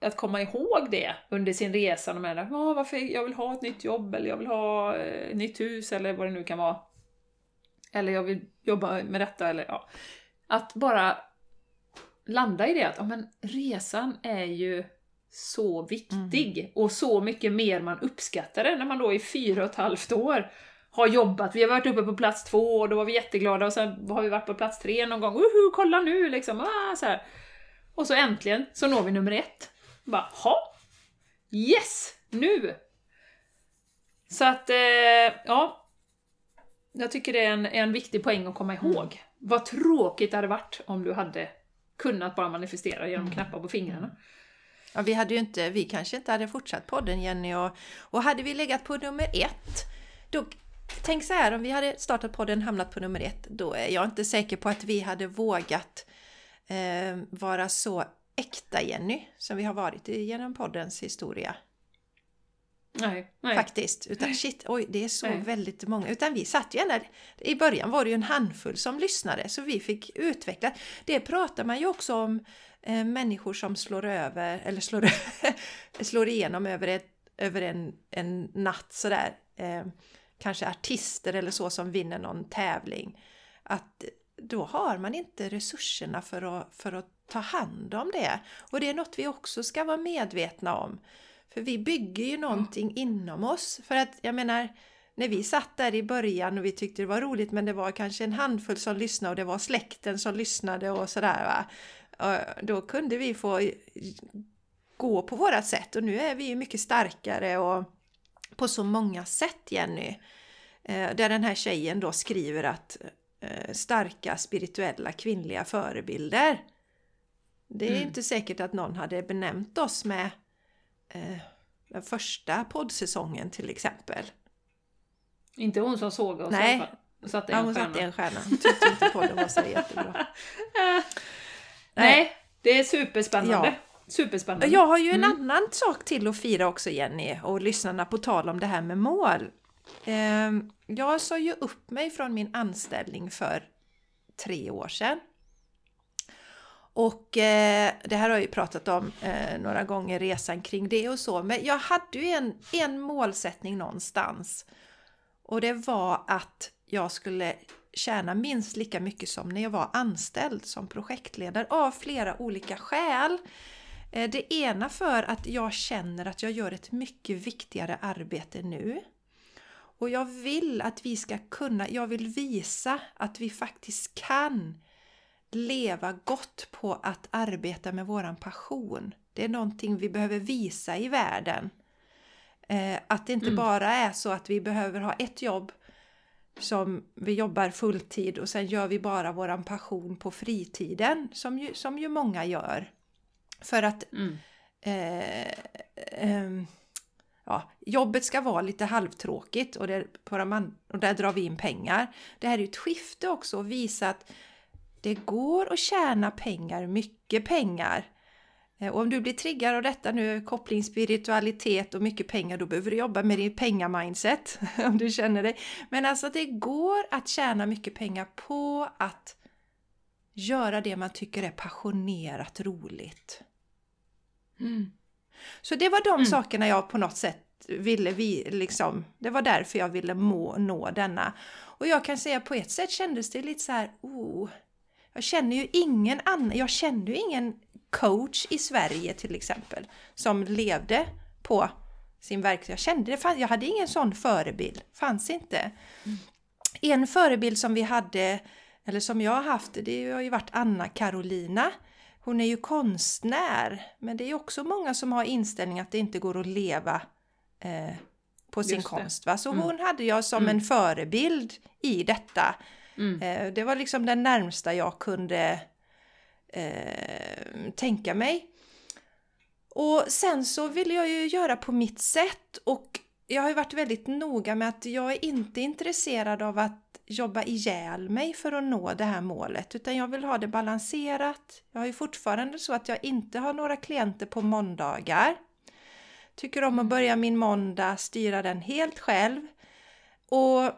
att komma ihåg det under sin resa. De är ah, varför jag vill ha ett nytt jobb eller jag vill ha ett nytt hus eller vad det nu kan vara. Eller jag vill jobba med detta eller ja. Att bara landa i det att ja, men resan är ju så viktig mm. och så mycket mer man uppskattar det när man då i fyra och ett halvt år har jobbat. Vi har varit uppe på plats två och då var vi jätteglada och sen har vi varit på plats tre någon gång. Woho, kolla nu liksom! Ah, så här. Och så äntligen så når vi nummer ett. Bara, ha? Yes! Nu! Så att, eh, ja. Jag tycker det är en, en viktig poäng att komma ihåg. Mm. Vad tråkigt det hade varit om du hade kunnat bara manifestera genom mm. knappa på fingrarna. Ja, vi hade ju inte, vi kanske inte hade fortsatt podden Jenny och, och hade vi legat på nummer ett, då Tänk så här, om vi hade startat podden hamnat på nummer ett, då är jag inte säker på att vi hade vågat eh, vara så äkta Jenny som vi har varit genom poddens historia. Nej, nej. Faktiskt. Utan shit, oj, det är så nej. väldigt många. Utan vi satt ju ändå... I början var det ju en handfull som lyssnade, så vi fick utveckla. Det pratar man ju också om eh, människor som slår över, eller slår, (laughs) slår igenom över, ett, över en, en natt sådär. Eh, kanske artister eller så som vinner någon tävling. Att då har man inte resurserna för att, för att ta hand om det. Och det är något vi också ska vara medvetna om. För vi bygger ju någonting mm. inom oss. För att jag menar, när vi satt där i början och vi tyckte det var roligt men det var kanske en handfull som lyssnade och det var släkten som lyssnade och sådär va. Och då kunde vi få gå på vårat sätt och nu är vi ju mycket starkare och på så många sätt Jenny. Eh, där den här tjejen då skriver att eh, starka spirituella kvinnliga förebilder. Det är mm. inte säkert att någon hade benämnt oss med eh, den första poddsäsongen till exempel. Inte hon som såg oss Nej. i alla fall. Satte ja, hon stjärna. satte en stjärna. Tyckte inte podden var så (laughs) jättebra. Nej. Nej, det är superspännande. Ja. Superspännande. Jag har ju en mm. annan sak till att fira också Jenny och lyssnarna på tal om det här med mål. Ehm, jag sa ju upp mig från min anställning för tre år sedan. Och eh, det här har jag ju pratat om eh, några gånger, resan kring det och så. Men jag hade ju en, en målsättning någonstans. Och det var att jag skulle tjäna minst lika mycket som när jag var anställd som projektledare av flera olika skäl. Eh, det ena för att jag känner att jag gör ett mycket viktigare arbete nu. Och jag vill att vi ska kunna, jag vill visa att vi faktiskt kan leva gott på att arbeta med våran passion. Det är någonting vi behöver visa i världen. Eh, att det inte mm. bara är så att vi behöver ha ett jobb som vi jobbar fulltid och sen gör vi bara våran passion på fritiden som ju, som ju många gör. För att mm. eh, eh, ja, jobbet ska vara lite halvtråkigt och, det, på de, och där drar vi in pengar. Det här är ju ett skifte också att visa att det går att tjäna pengar, mycket pengar. Eh, och om du blir triggad av detta nu, koppling spiritualitet och mycket pengar, då behöver du jobba med din pengamindset (laughs) om du känner dig. Men alltså det går att tjäna mycket pengar på att göra det man tycker är passionerat roligt. Mm. Så det var de mm. sakerna jag på något sätt ville vi liksom, det var därför jag ville må, nå denna. Och jag kan säga på ett sätt kändes det lite så här, oh, jag känner ju ingen annan, jag känner ju ingen coach i Sverige till exempel som levde på sin verksamhet. Jag kände det, jag hade ingen sån förebild, fanns inte. Mm. En förebild som vi hade, eller som jag har haft, det har ju varit Anna Carolina. Hon är ju konstnär, men det är också många som har inställning att det inte går att leva eh, på sin konst. Va? Så mm. hon hade jag som mm. en förebild i detta. Mm. Eh, det var liksom den närmsta jag kunde eh, tänka mig. Och sen så ville jag ju göra på mitt sätt och jag har ju varit väldigt noga med att jag är inte intresserad av att jobba ihjäl mig för att nå det här målet utan jag vill ha det balanserat. Jag har ju fortfarande så att jag inte har några klienter på måndagar. Tycker om att börja min måndag, styra den helt själv. Och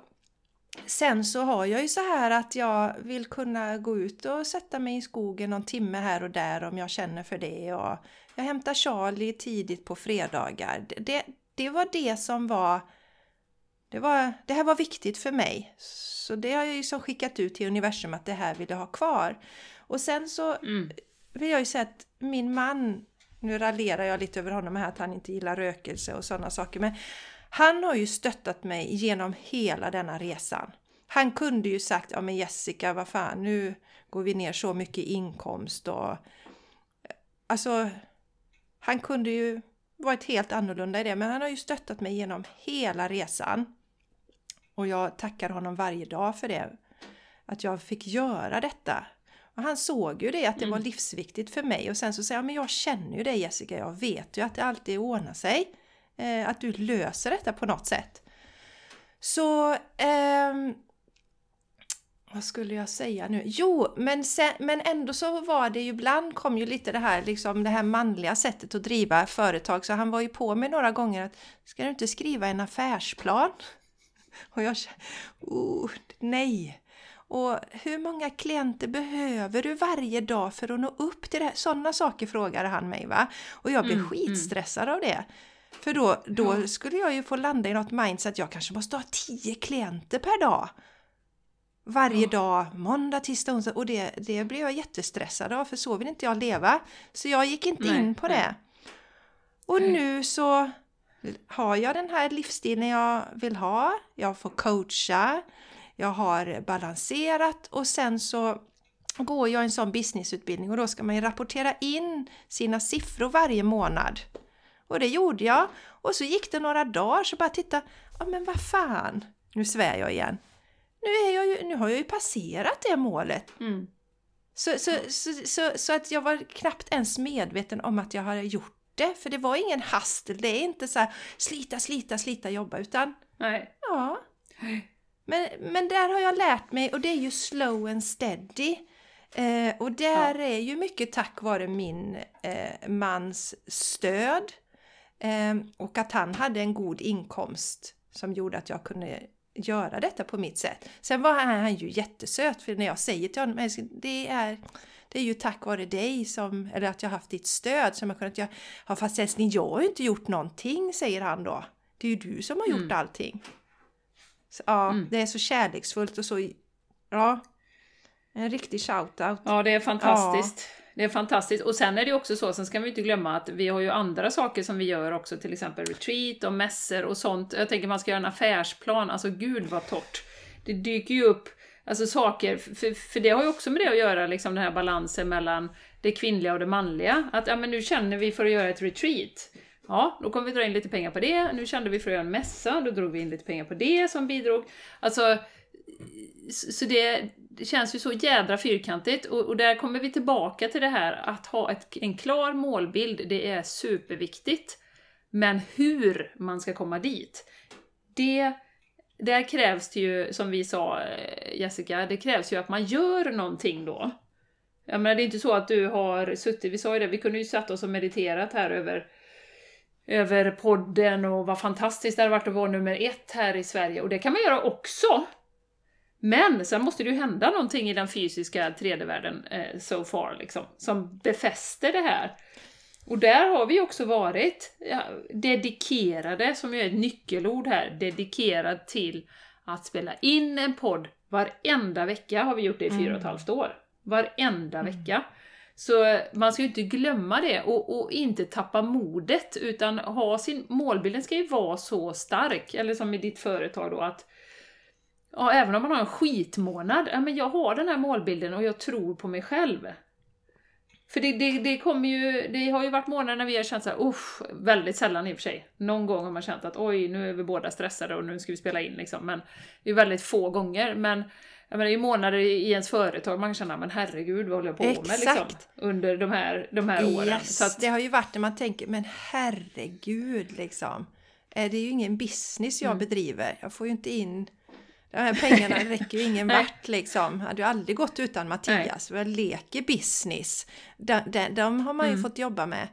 Sen så har jag ju så här att jag vill kunna gå ut och sätta mig i skogen någon timme här och där om jag känner för det. Och jag hämtar Charlie tidigt på fredagar. Det, det var det som var det, var... det här var viktigt för mig. Så det har jag ju som skickat ut till universum att det här vill jag ha kvar. Och sen så mm. vill jag ju säga att min man, nu raljerar jag lite över honom här att han inte gillar rökelse och sådana saker, men han har ju stöttat mig genom hela denna resan. Han kunde ju sagt, ja men Jessica, vad fan, nu går vi ner så mycket inkomst och... Alltså, han kunde ju varit helt annorlunda i det, men han har ju stöttat mig genom hela resan. Och jag tackar honom varje dag för det. Att jag fick göra detta. Och han såg ju det, att det var mm. livsviktigt för mig. Och sen så säger han, men jag känner ju dig Jessica, jag vet ju att det alltid ordnar sig eh, att du löser detta på något sätt. Så eh, vad skulle jag säga nu? Jo, men, sen, men ändå så var det ju ibland kom ju lite det här, liksom det här manliga sättet att driva företag. Så han var ju på mig några gånger att ska du inte skriva en affärsplan? (laughs) Och jag oh, nej! Och hur många klienter behöver du varje dag för att nå upp till det här? Sådana saker frågade han mig va? Och jag blev mm, mm. skitstressad mm. av det. För då, då ja. skulle jag ju få landa i något mindset att jag kanske måste ha 10 klienter per dag. Varje ja. dag, måndag, tisdag, onsdag. Och det, det blev jag jättestressad av för så vill inte jag leva. Så jag gick inte nej, in på nej. det. Och nej. nu så har jag den här livsstilen jag vill ha. Jag får coacha. Jag har balanserat och sen så går jag en sån businessutbildning och då ska man ju rapportera in sina siffror varje månad. Och det gjorde jag. Och så gick det några dagar så bara titta, ja men vad fan, nu svär jag igen. Nu, är jag ju, nu har jag ju passerat det målet. Mm. Så, så, så, så, så, att jag var knappt ens medveten om att jag hade gjort det. För det var ingen hastel, det är inte så här slita, slita, slita, jobba, utan Nej. ja. Men, men där har jag lärt mig och det är ju slow and steady. Eh, och där ja. är ju mycket tack vare min eh, mans stöd och att han hade en god inkomst som gjorde att jag kunde göra detta på mitt sätt. Sen var han, han ju jättesöt för när jag säger till honom det är, det är ju tack vare dig som, eller att jag haft ditt stöd som jag kunnat göra. Ja fast älskling, jag har ju inte gjort någonting, säger han då. Det är ju du som har gjort Mm. allting. Så, ja, Mm. det är så kärleksfullt och så, ja. En riktig shout-out. Ja, det är fantastiskt. Det är fantastiskt. Och sen är det ju också så, sen ska vi inte glömma att vi har ju andra saker som vi gör också, till exempel retreat och mässor och sånt. Jag tänker man ska göra en affärsplan, alltså gud vad torrt. Det dyker ju upp alltså saker, för, för det har ju också med det att göra, liksom den här balansen mellan det kvinnliga och det manliga. Att ja, men nu känner vi för att göra ett retreat. Ja, då kommer vi dra in lite pengar på det. Nu kände vi för att göra en mässa, då drog vi in lite pengar på det som bidrog. Alltså, så det, det känns ju så jädra fyrkantigt och, och där kommer vi tillbaka till det här att ha ett, en klar målbild, det är superviktigt. Men hur man ska komma dit, det, där krävs det ju, som vi sa eh, Jessica, det krävs ju att man gör någonting då. Jag menar, det är inte så att du har suttit, vi sa ju det, vi kunde ju satt oss och mediterat här över över podden och vad fantastiskt det hade varit att vara nummer ett här i Sverige. Och det kan man göra också. Men sen måste det ju hända någonting i den fysiska 3D-världen eh, so far, liksom, som befäster det här. Och där har vi också varit ja, dedikerade, som är ett nyckelord här, dedikerad till att spela in en podd varenda vecka har vi gjort det i fyra och ett halvt år. Varenda vecka. Så man ska ju inte glömma det och, och inte tappa modet utan ha sin, målbilden ska ju vara så stark, eller som i ditt företag då att Ja, även om man har en skitmånad, ja men jag har den här målbilden och jag tror på mig själv. För det, det, det kommer ju, det har ju varit månader när vi har känt såhär, usch, väldigt sällan i och för sig. Någon gång har man känt att oj, nu är vi båda stressade och nu ska vi spela in liksom. Men det är väldigt få gånger. Men jag menar, det är månader i ens företag man kan känna, men herregud, vad håller jag på med liksom? Exakt. Under de här, de här åren. Yes, Så att, det har ju varit när man tänker, men herregud liksom. Eh, Det är ju ingen business jag Mm. bedriver. Jag får ju inte in... De här pengarna räcker ju ingen Nej. vart liksom. Hade ju aldrig gått utan Mattias. Jag leker business. De, de, de har man ju Mm. fått jobba med.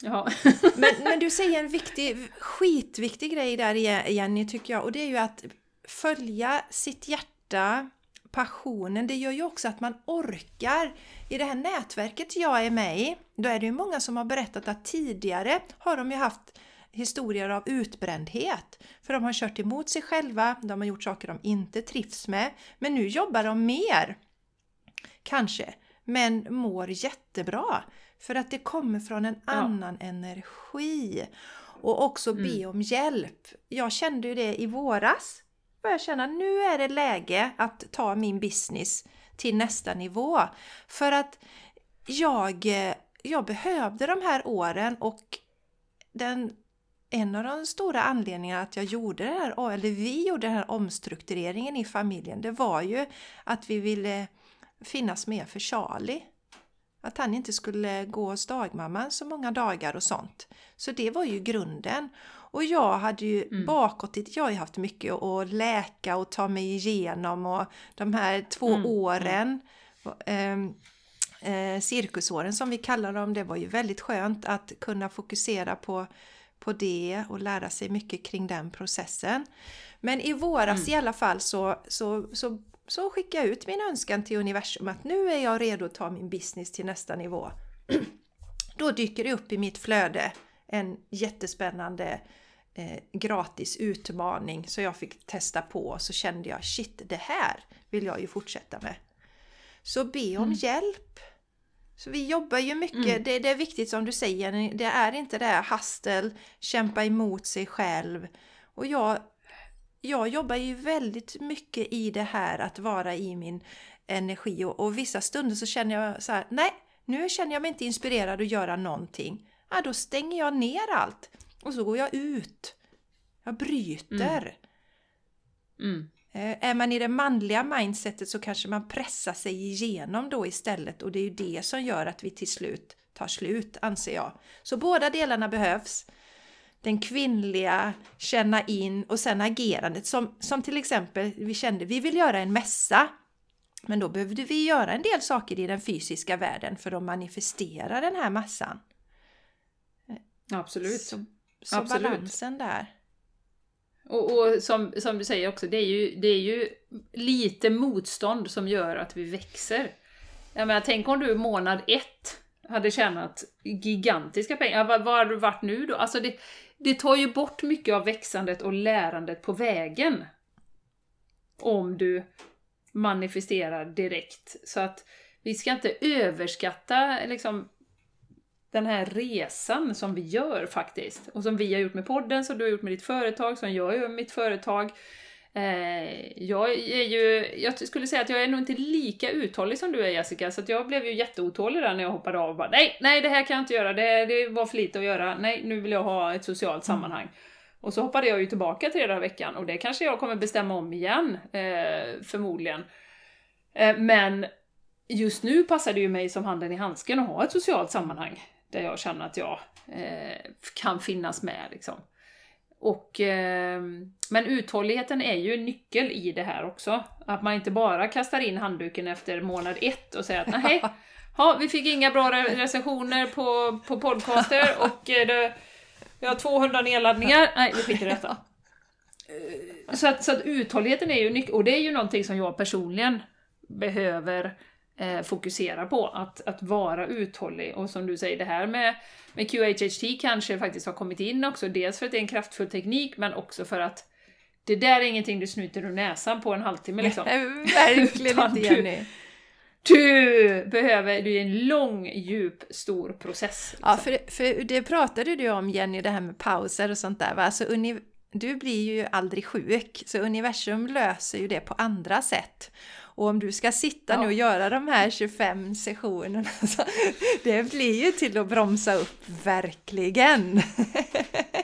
ja. (laughs) Men, men du säger en viktig, skitviktig grej där Jenny tycker jag och det är ju att följa sitt hjärta, passionen. Det gör ju också att man orkar. I det här nätverket jag är med i, då är det ju många som har berättat att tidigare har de ju haft historier av utbrändhet. För de har kört emot sig själva, de har gjort saker de inte trivs med. Men nu jobbar de mer, kanske, men mår jättebra. För att det kommer från en Ja. annan energi. Och också be Mm. om hjälp. Jag kände ju det i våras. Började känna nu är det läge att ta min business till nästa nivå. För att jag, eh, jag behövde de här åren och den, en av de stora anledningarna att jag gjorde det här, eller vi gjorde den här omstruktureringen i familjen, det var ju att vi ville finnas med för Charlie. Att han inte skulle gå hos dagmamman så många dagar och sånt. Så det var ju grunden. Och jag hade ju Mm. bakåt, jag har ju haft mycket att läka och ta mig igenom och de här två Mm, åren, ehm, eh, cirkusåren som vi kallar dem, det var ju väldigt skönt att kunna fokusera på, på det och lära sig mycket kring den processen. Men i våras Mm. i alla fall så, så, så, så skickade jag ut min önskan till universum att nu är jag redo att ta min business till nästa nivå. (clears throat) Då dyker det upp i mitt flöde en jättespännande eh, gratis utmaning så jag fick testa på och så kände jag shit det här vill jag ju fortsätta med. Så be om Mm. hjälp. Så vi jobbar ju mycket, Mm. det, det är viktigt som du säger, det är inte det här hastel, kämpa emot sig själv. Och jag, jag jobbar ju väldigt mycket i det här att vara i min energi och, och vissa stunder så känner jag så här, nej, nu känner jag mig inte inspirerad att göra någonting. Ja, då stänger jag ner allt och så går jag ut. Jag bryter. Mm. Eh, Är man i det manliga mindsetet så kanske man pressar sig igenom då istället och det är ju det som gör att vi till slut tar slut, anser jag. Så båda delarna behövs. Den kvinnliga, känna in och sen agerandet som, som till exempel vi kände, vi vill göra en mässa. Men då behövde vi göra en del saker i den fysiska världen för att manifestera den här massan. Absolut. Så, så Absolut. balansen där. Och, och som, som du säger också, det är, ju, det är ju lite motstånd som gör att vi växer. Jag menar, tänk om du månad ett hade tjänat gigantiska pengar. Vad, vad har du varit nu då? Alltså det, det tar ju bort mycket av växandet och lärandet på vägen. Om du manifesterar direkt. Så att vi ska inte överskatta liksom, den här resan som vi gör faktiskt. Och som vi har gjort med podden, som du har gjort med ditt företag, som jag gör med mitt företag. Eh, jag är ju, jag skulle säga att jag är nog inte lika uthållig som du är Jessica, så jag blev ju jätteotålig där när jag hoppade av och bara nej, nej det här kan jag inte göra, det, det var för lite att göra, nej nu vill jag ha ett socialt sammanhang. Mm. Och så hoppade jag ju tillbaka tre dagar i veckan och det kanske jag kommer bestämma om igen, eh, förmodligen. Eh, men just nu passar det ju mig som handen i handsken att ha ett socialt sammanhang där jag känner att jag eh, kan finnas med. Liksom. Och, eh, men uthålligheten är ju en nyckel i det här också. Att man inte bara kastar in handduken efter månad ett och säger att nej, (laughs) ja, vi fick inga bra recensioner på, på podcaster (laughs) och eh, det, vi har 200 nedladdningar. Nej, vi skiter i detta. Så att, så att uthålligheten är ju nyckeln, och det är ju någonting som jag personligen behöver eh, fokusera på, att, att vara uthållig. Och som du säger, det här med, med QHHT kanske faktiskt har kommit in också, dels för att det är en kraftfull teknik, men också för att det där är ingenting du snyter ur näsan på en halvtimme liksom. (laughs) verkligen inte Jenny. Du behöver, du är en lång, djup, stor process. Liksom. Ja, för, för det pratade du om Jenny, det här med pauser och sånt där. Va? Alltså, du blir ju aldrig sjuk, så universum löser ju det på andra sätt. Och om du ska sitta ja. nu och göra de här 25 sessionerna, (laughs) så det blir ju till att bromsa upp, verkligen! (laughs)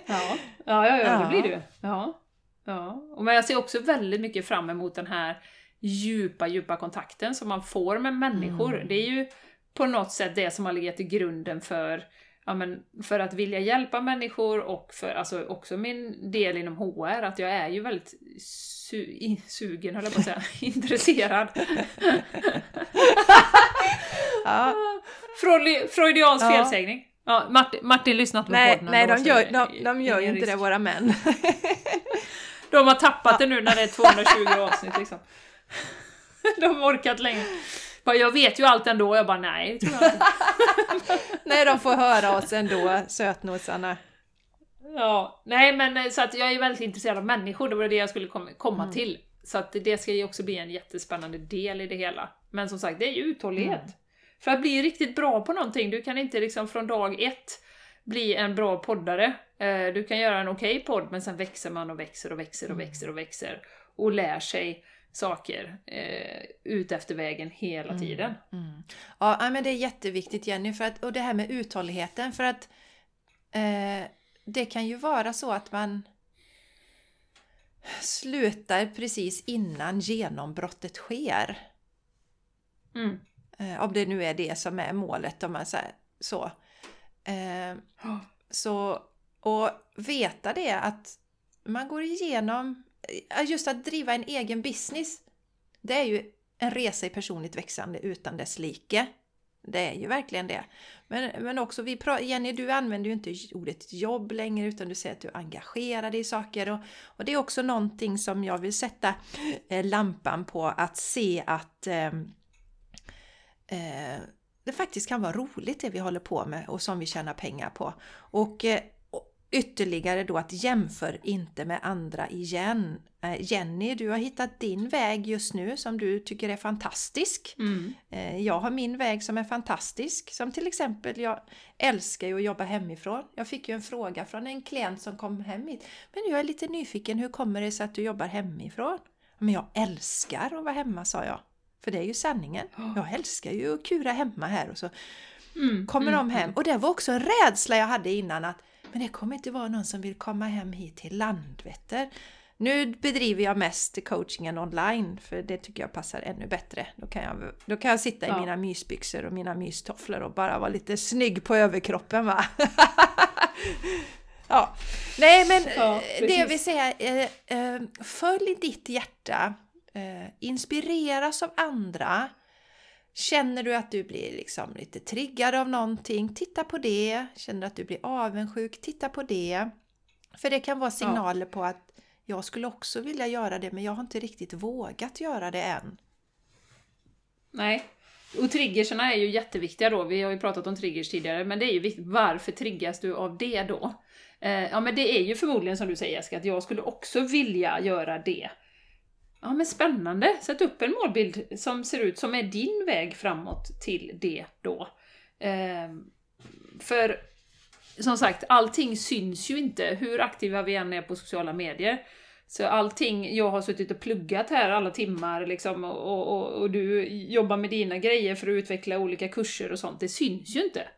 ja, ja, ja, ja, det blir det ja. ja. Men jag ser också väldigt mycket fram emot den här djupa, djupa kontakten som man får med människor. Mm. Det är ju på något sätt det som har legat i grunden för ja, men för att vilja hjälpa människor och för alltså, också min del inom HR, att jag är ju väldigt su sugen, höll jag på att säga, (laughs) intresserad. (laughs) ja. Freudiansk ja. felsägning. Ja, Martin, Martin lyssnat på nej, podden. Nej, de gör, de, de gör ju inte det, våra män. (laughs) de har tappat ja. det nu när det är 220 avsnitt liksom. De har orkat längre. Jag vet ju allt ändå, jag bara nej, tror jag inte. (laughs) nej, de får höra oss ändå, sötnosarna. Ja, nej men eh, så att jag är väldigt intresserad av människor, det var det jag skulle komma mm. till. Så att det ska ju också bli en jättespännande del i det hela. Men som sagt, det är ju uthållighet. Mm. För att bli riktigt bra på någonting, du kan inte liksom från dag ett bli en bra poddare. Eh, du kan göra en okej okay podd, men sen växer man och växer och växer och växer och växer. Och lär sig saker eh, ut efter vägen hela mm, tiden. Mm, mm. Ja, men det är jätteviktigt Jenny, för att, och det här med uthålligheten, för att eh, det kan ju vara så att man slutar precis innan genombrottet sker. Mm. Eh, om det nu är det som är målet, om man säger så. Eh, så. Och veta det att man går igenom Eh, just att driva en egen business, det är ju en resa i personligt växande utan dess like. Det är ju verkligen det. Men, men också, vi Jenny, du använder ju inte ordet jobb längre utan du säger att du är engagerad i saker. Och, och det är också någonting som jag vill sätta eh, lampan på, att se att eh, eh, det faktiskt kan vara roligt det vi håller på med och som vi tjänar pengar på. Och eh, Ytterligare då att jämför inte med andra igen. Eh, Jenny, du har hittat din väg just nu som du tycker är fantastisk. Mm. Eh, jag har min väg som är fantastisk. Som till exempel, jag älskar ju att jobba hemifrån. Jag fick ju en fråga från en klient som kom hem hit. Men jag är lite nyfiken, hur kommer det sig att du jobbar hemifrån? Men jag älskar att vara hemma, sa jag. För det är ju sanningen. (gasps) Jag älskar ju att kura hemma här och så mm, kommer mm, de hem. Mm. Och det var också en rädsla jag hade innan att men det kommer inte vara någon som vill komma hem hit till Landvetter. Nu bedriver jag mest coachingen online för det tycker jag passar ännu bättre. Då kan jag, då kan jag sitta ja. i mina mysbyxor och mina mystofflor och bara vara lite snygg på överkroppen va. (laughs) ja. Nej men ja, det jag vill säga, eh, eh, följ ditt hjärta, eh, inspireras av andra, Känner du att du blir liksom lite triggad av någonting, titta på det. Känner du att du blir avundsjuk, titta på det. För det kan vara signaler ja. på att jag skulle också vilja göra det men jag har inte riktigt vågat göra det än. Nej, och triggerserna är ju jätteviktiga då, vi har ju pratat om triggers tidigare, men det är ju viktigt, varför triggas du av det då? Eh, ja men det är ju förmodligen som du säger Jessica, att jag skulle också vilja göra det. Ja men spännande, sätt upp en målbild som ser ut som är din väg framåt till det då. Eh, för som sagt, allting syns ju inte, hur aktiva vi än är på sociala medier. Så allting, jag har suttit och pluggat här alla timmar liksom, och, och, och, du jobbar med dina grejer för att utveckla olika kurser och sånt, det syns ju inte.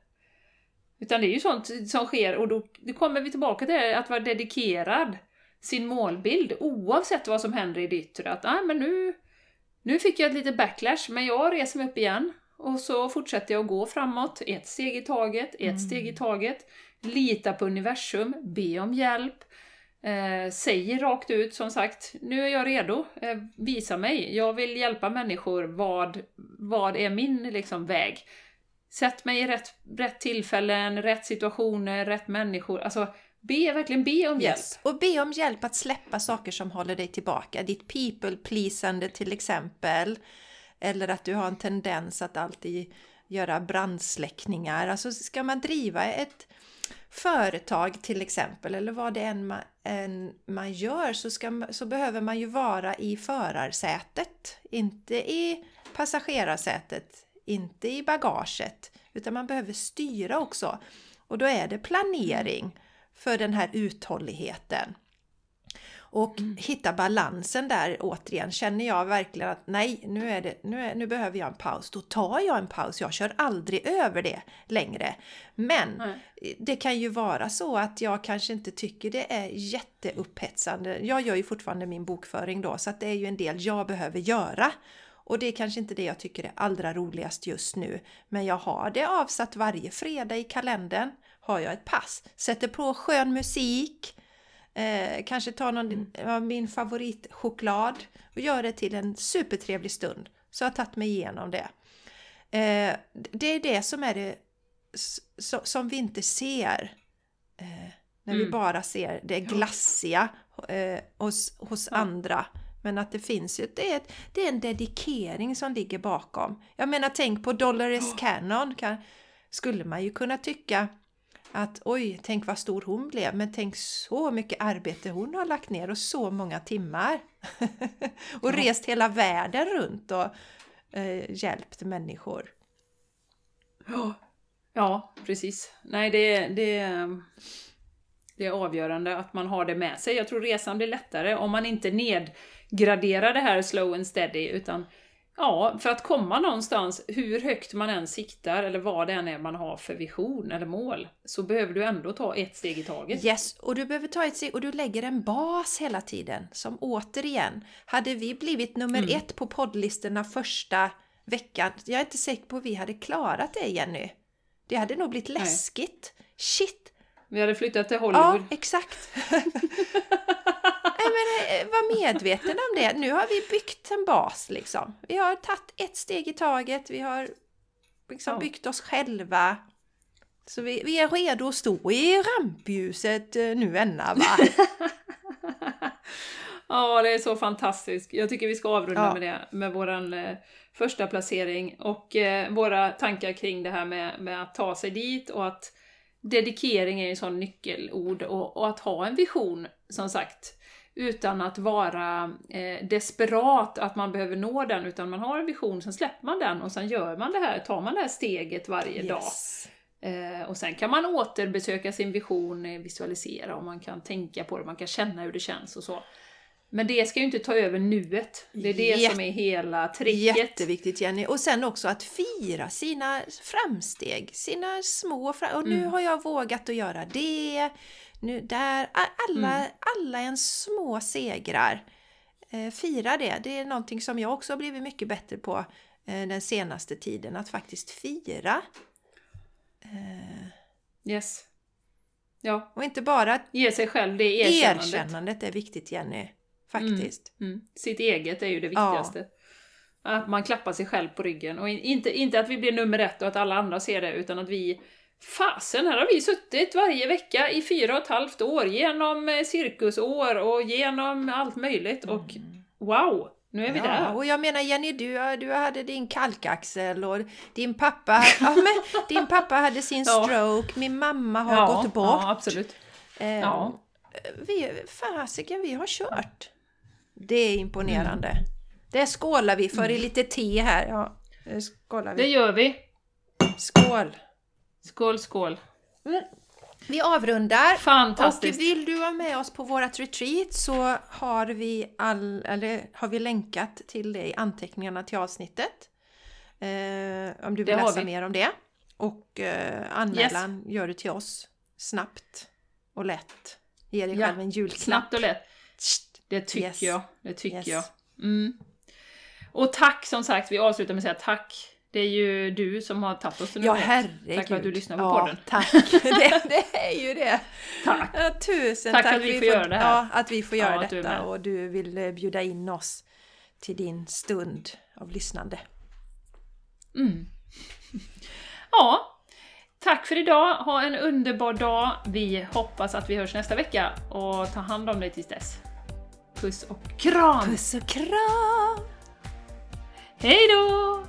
Utan det är ju sånt som sker och då, då kommer vi tillbaka till det, att vara dedikerad sin målbild oavsett vad som händer i det yttre. Att ah, men nu, nu fick jag ett litet backlash, men jag reser mig upp igen och så fortsätter jag att gå framåt, ett steg i taget, ett mm. steg i taget. Lita på universum, be om hjälp. Eh, säger rakt ut som sagt, nu är jag redo, eh, visa mig, jag vill hjälpa människor, vad, vad är min liksom, väg? Sätt mig i rätt, rätt tillfällen, rätt situationer, rätt människor. Alltså, be, verkligen be om hjälp. Yes. Och be om hjälp att släppa saker som håller dig tillbaka. Ditt people-pleasande till exempel. Eller att du har en tendens att alltid göra brandsläckningar. Alltså ska man driva ett företag till exempel, eller vad det än man, än man gör, så, ska, så behöver man ju vara i förarsätet, inte i passagerarsätet, inte i bagaget, utan man behöver styra också. Och då är det planering för den här uthålligheten. Och mm. hitta balansen där återigen. Känner jag verkligen att nej, nu, är det, nu, är, nu behöver jag en paus. Då tar jag en paus. Jag kör aldrig över det längre. Men nej. det kan ju vara så att jag kanske inte tycker det är jätteupphetsande. Jag gör ju fortfarande min bokföring då, så att det är ju en del jag behöver göra. Och det är kanske inte det jag tycker är allra roligast just nu. Men jag har det avsatt varje fredag i kalendern. Har jag ett pass. Sätter på skön musik Eh, kanske ta någon mm. av min favoritchoklad och gör det till en supertrevlig stund. Så jag har tagit mig igenom det. Eh, det är det som är det som vi inte ser. Eh, när mm. vi bara ser det glassiga eh, hos, hos ja. andra. Men att det finns ju, det är, det är en dedikering som ligger bakom. Jag menar tänk på Dolores Cannon, kan, skulle man ju kunna tycka att oj, tänk vad stor hon blev, men tänk så mycket arbete hon har lagt ner och så många timmar. (laughs) och ja. rest hela världen runt och eh, hjälpt människor. Ja, ja precis. Nej, det, det, det är avgörande att man har det med sig. Jag tror resan blir lättare om man inte nedgraderar det här slow and steady, utan Ja, för att komma någonstans, hur högt man än siktar eller vad det än är man har för vision eller mål, så behöver du ändå ta ett steg i taget. Yes, och du behöver ta ett steg och du lägger en bas hela tiden. Som återigen, hade vi blivit nummer mm. ett på poddlistorna första veckan, jag är inte säker på att vi hade klarat det Jenny. Det hade nog blivit läskigt. Nej. Shit! Vi hade flyttat till Hollywood. Ja, exakt. (laughs) Nej, men eh, var medveten om det. Nu har vi byggt en bas liksom. Vi har tagit ett steg i taget. Vi har liksom byggt oss själva. Så vi, vi, är redo att stå i rampljuset eh, nu ända va? (laughs) ja, det är så fantastiskt. Jag tycker vi ska avrunda ja. med det, med våran eh, första placering och eh, våra tankar kring det här med, med att ta sig dit och att dedikering är en sån nyckelord och, och, att ha en vision, som sagt utan att vara eh, desperat att man behöver nå den, utan man har en vision, sen släpper man den och sen gör man det här, tar man det här steget varje yes. dag. Eh, och sen kan man återbesöka sin vision, eh, visualisera och man kan tänka på det, man kan känna hur det känns och så. Men det ska ju inte ta över nuet. Det är det Jätte, som är hela tricket. Jätteviktigt Jenny! Och sen också att fira sina framsteg, sina små fram Och nu mm. har jag vågat att göra det nu där, alla, mm. alla ens små segrar. Eh, fira det. Det är någonting som jag också har blivit mycket bättre på eh, den senaste tiden. Att faktiskt fira. Eh, yes. Ja. Och inte bara... Ge sig själv det erkännandet. Erkännandet är viktigt Jenny. Faktiskt. Mm. Mm. Sitt eget är ju det viktigaste. Ja. Att man klappar sig själv på ryggen. Och inte, inte att vi blir nummer ett och att alla andra ser det, utan att vi Fasen, här har vi suttit varje vecka i fyra och ett halvt år genom eh, cirkusår och genom allt möjligt och mm. wow! Nu är vi Ja, där. och jag menar Jenny, du, du hade din kalkaxel och din pappa, ja, men, din pappa hade sin (laughs) Ja. stroke, min mamma har ja, gått bort. Ja, absolut. Eh, Ja. vi, fasiken, vi har kört. Det är imponerande. Det skålar vi för i lite te här. Ja, det skålar Det vi. gör vi. Skål! Skål, skål. Vi avrundar. Och Fantastiskt. vill du vara med oss på vårat retreat så har vi, all, eller har vi länkat till det i anteckningarna till avsnittet. Eh, om du vill läsa vi. mer om det. Och eh, anmälan gör du till oss snabbt och lätt. Ge dig Ja, själv en julklapp. Snabbt och lätt. Det tycker Yes. jag. Det tycker Yes. jag. Mm. Och tack som sagt, vi avslutar med att säga tack. Det är ju du som har tagit oss Ja, herregud. Tack för att du lyssnar på ja, podden. Tack! (laughs) det, det är ju det. Tack. Ja, tusen Tack tack. att vi får får göra det här. Ja, att vi får göra Ja, du detta med. och du vill eh, bjuda in oss till din stund av lyssnande. Mm. Ja, tack för idag. Ha en underbar dag. Vi hoppas att vi hörs nästa vecka och ta hand om dig tills dess. Puss och kram! Puss och kram! Hej då!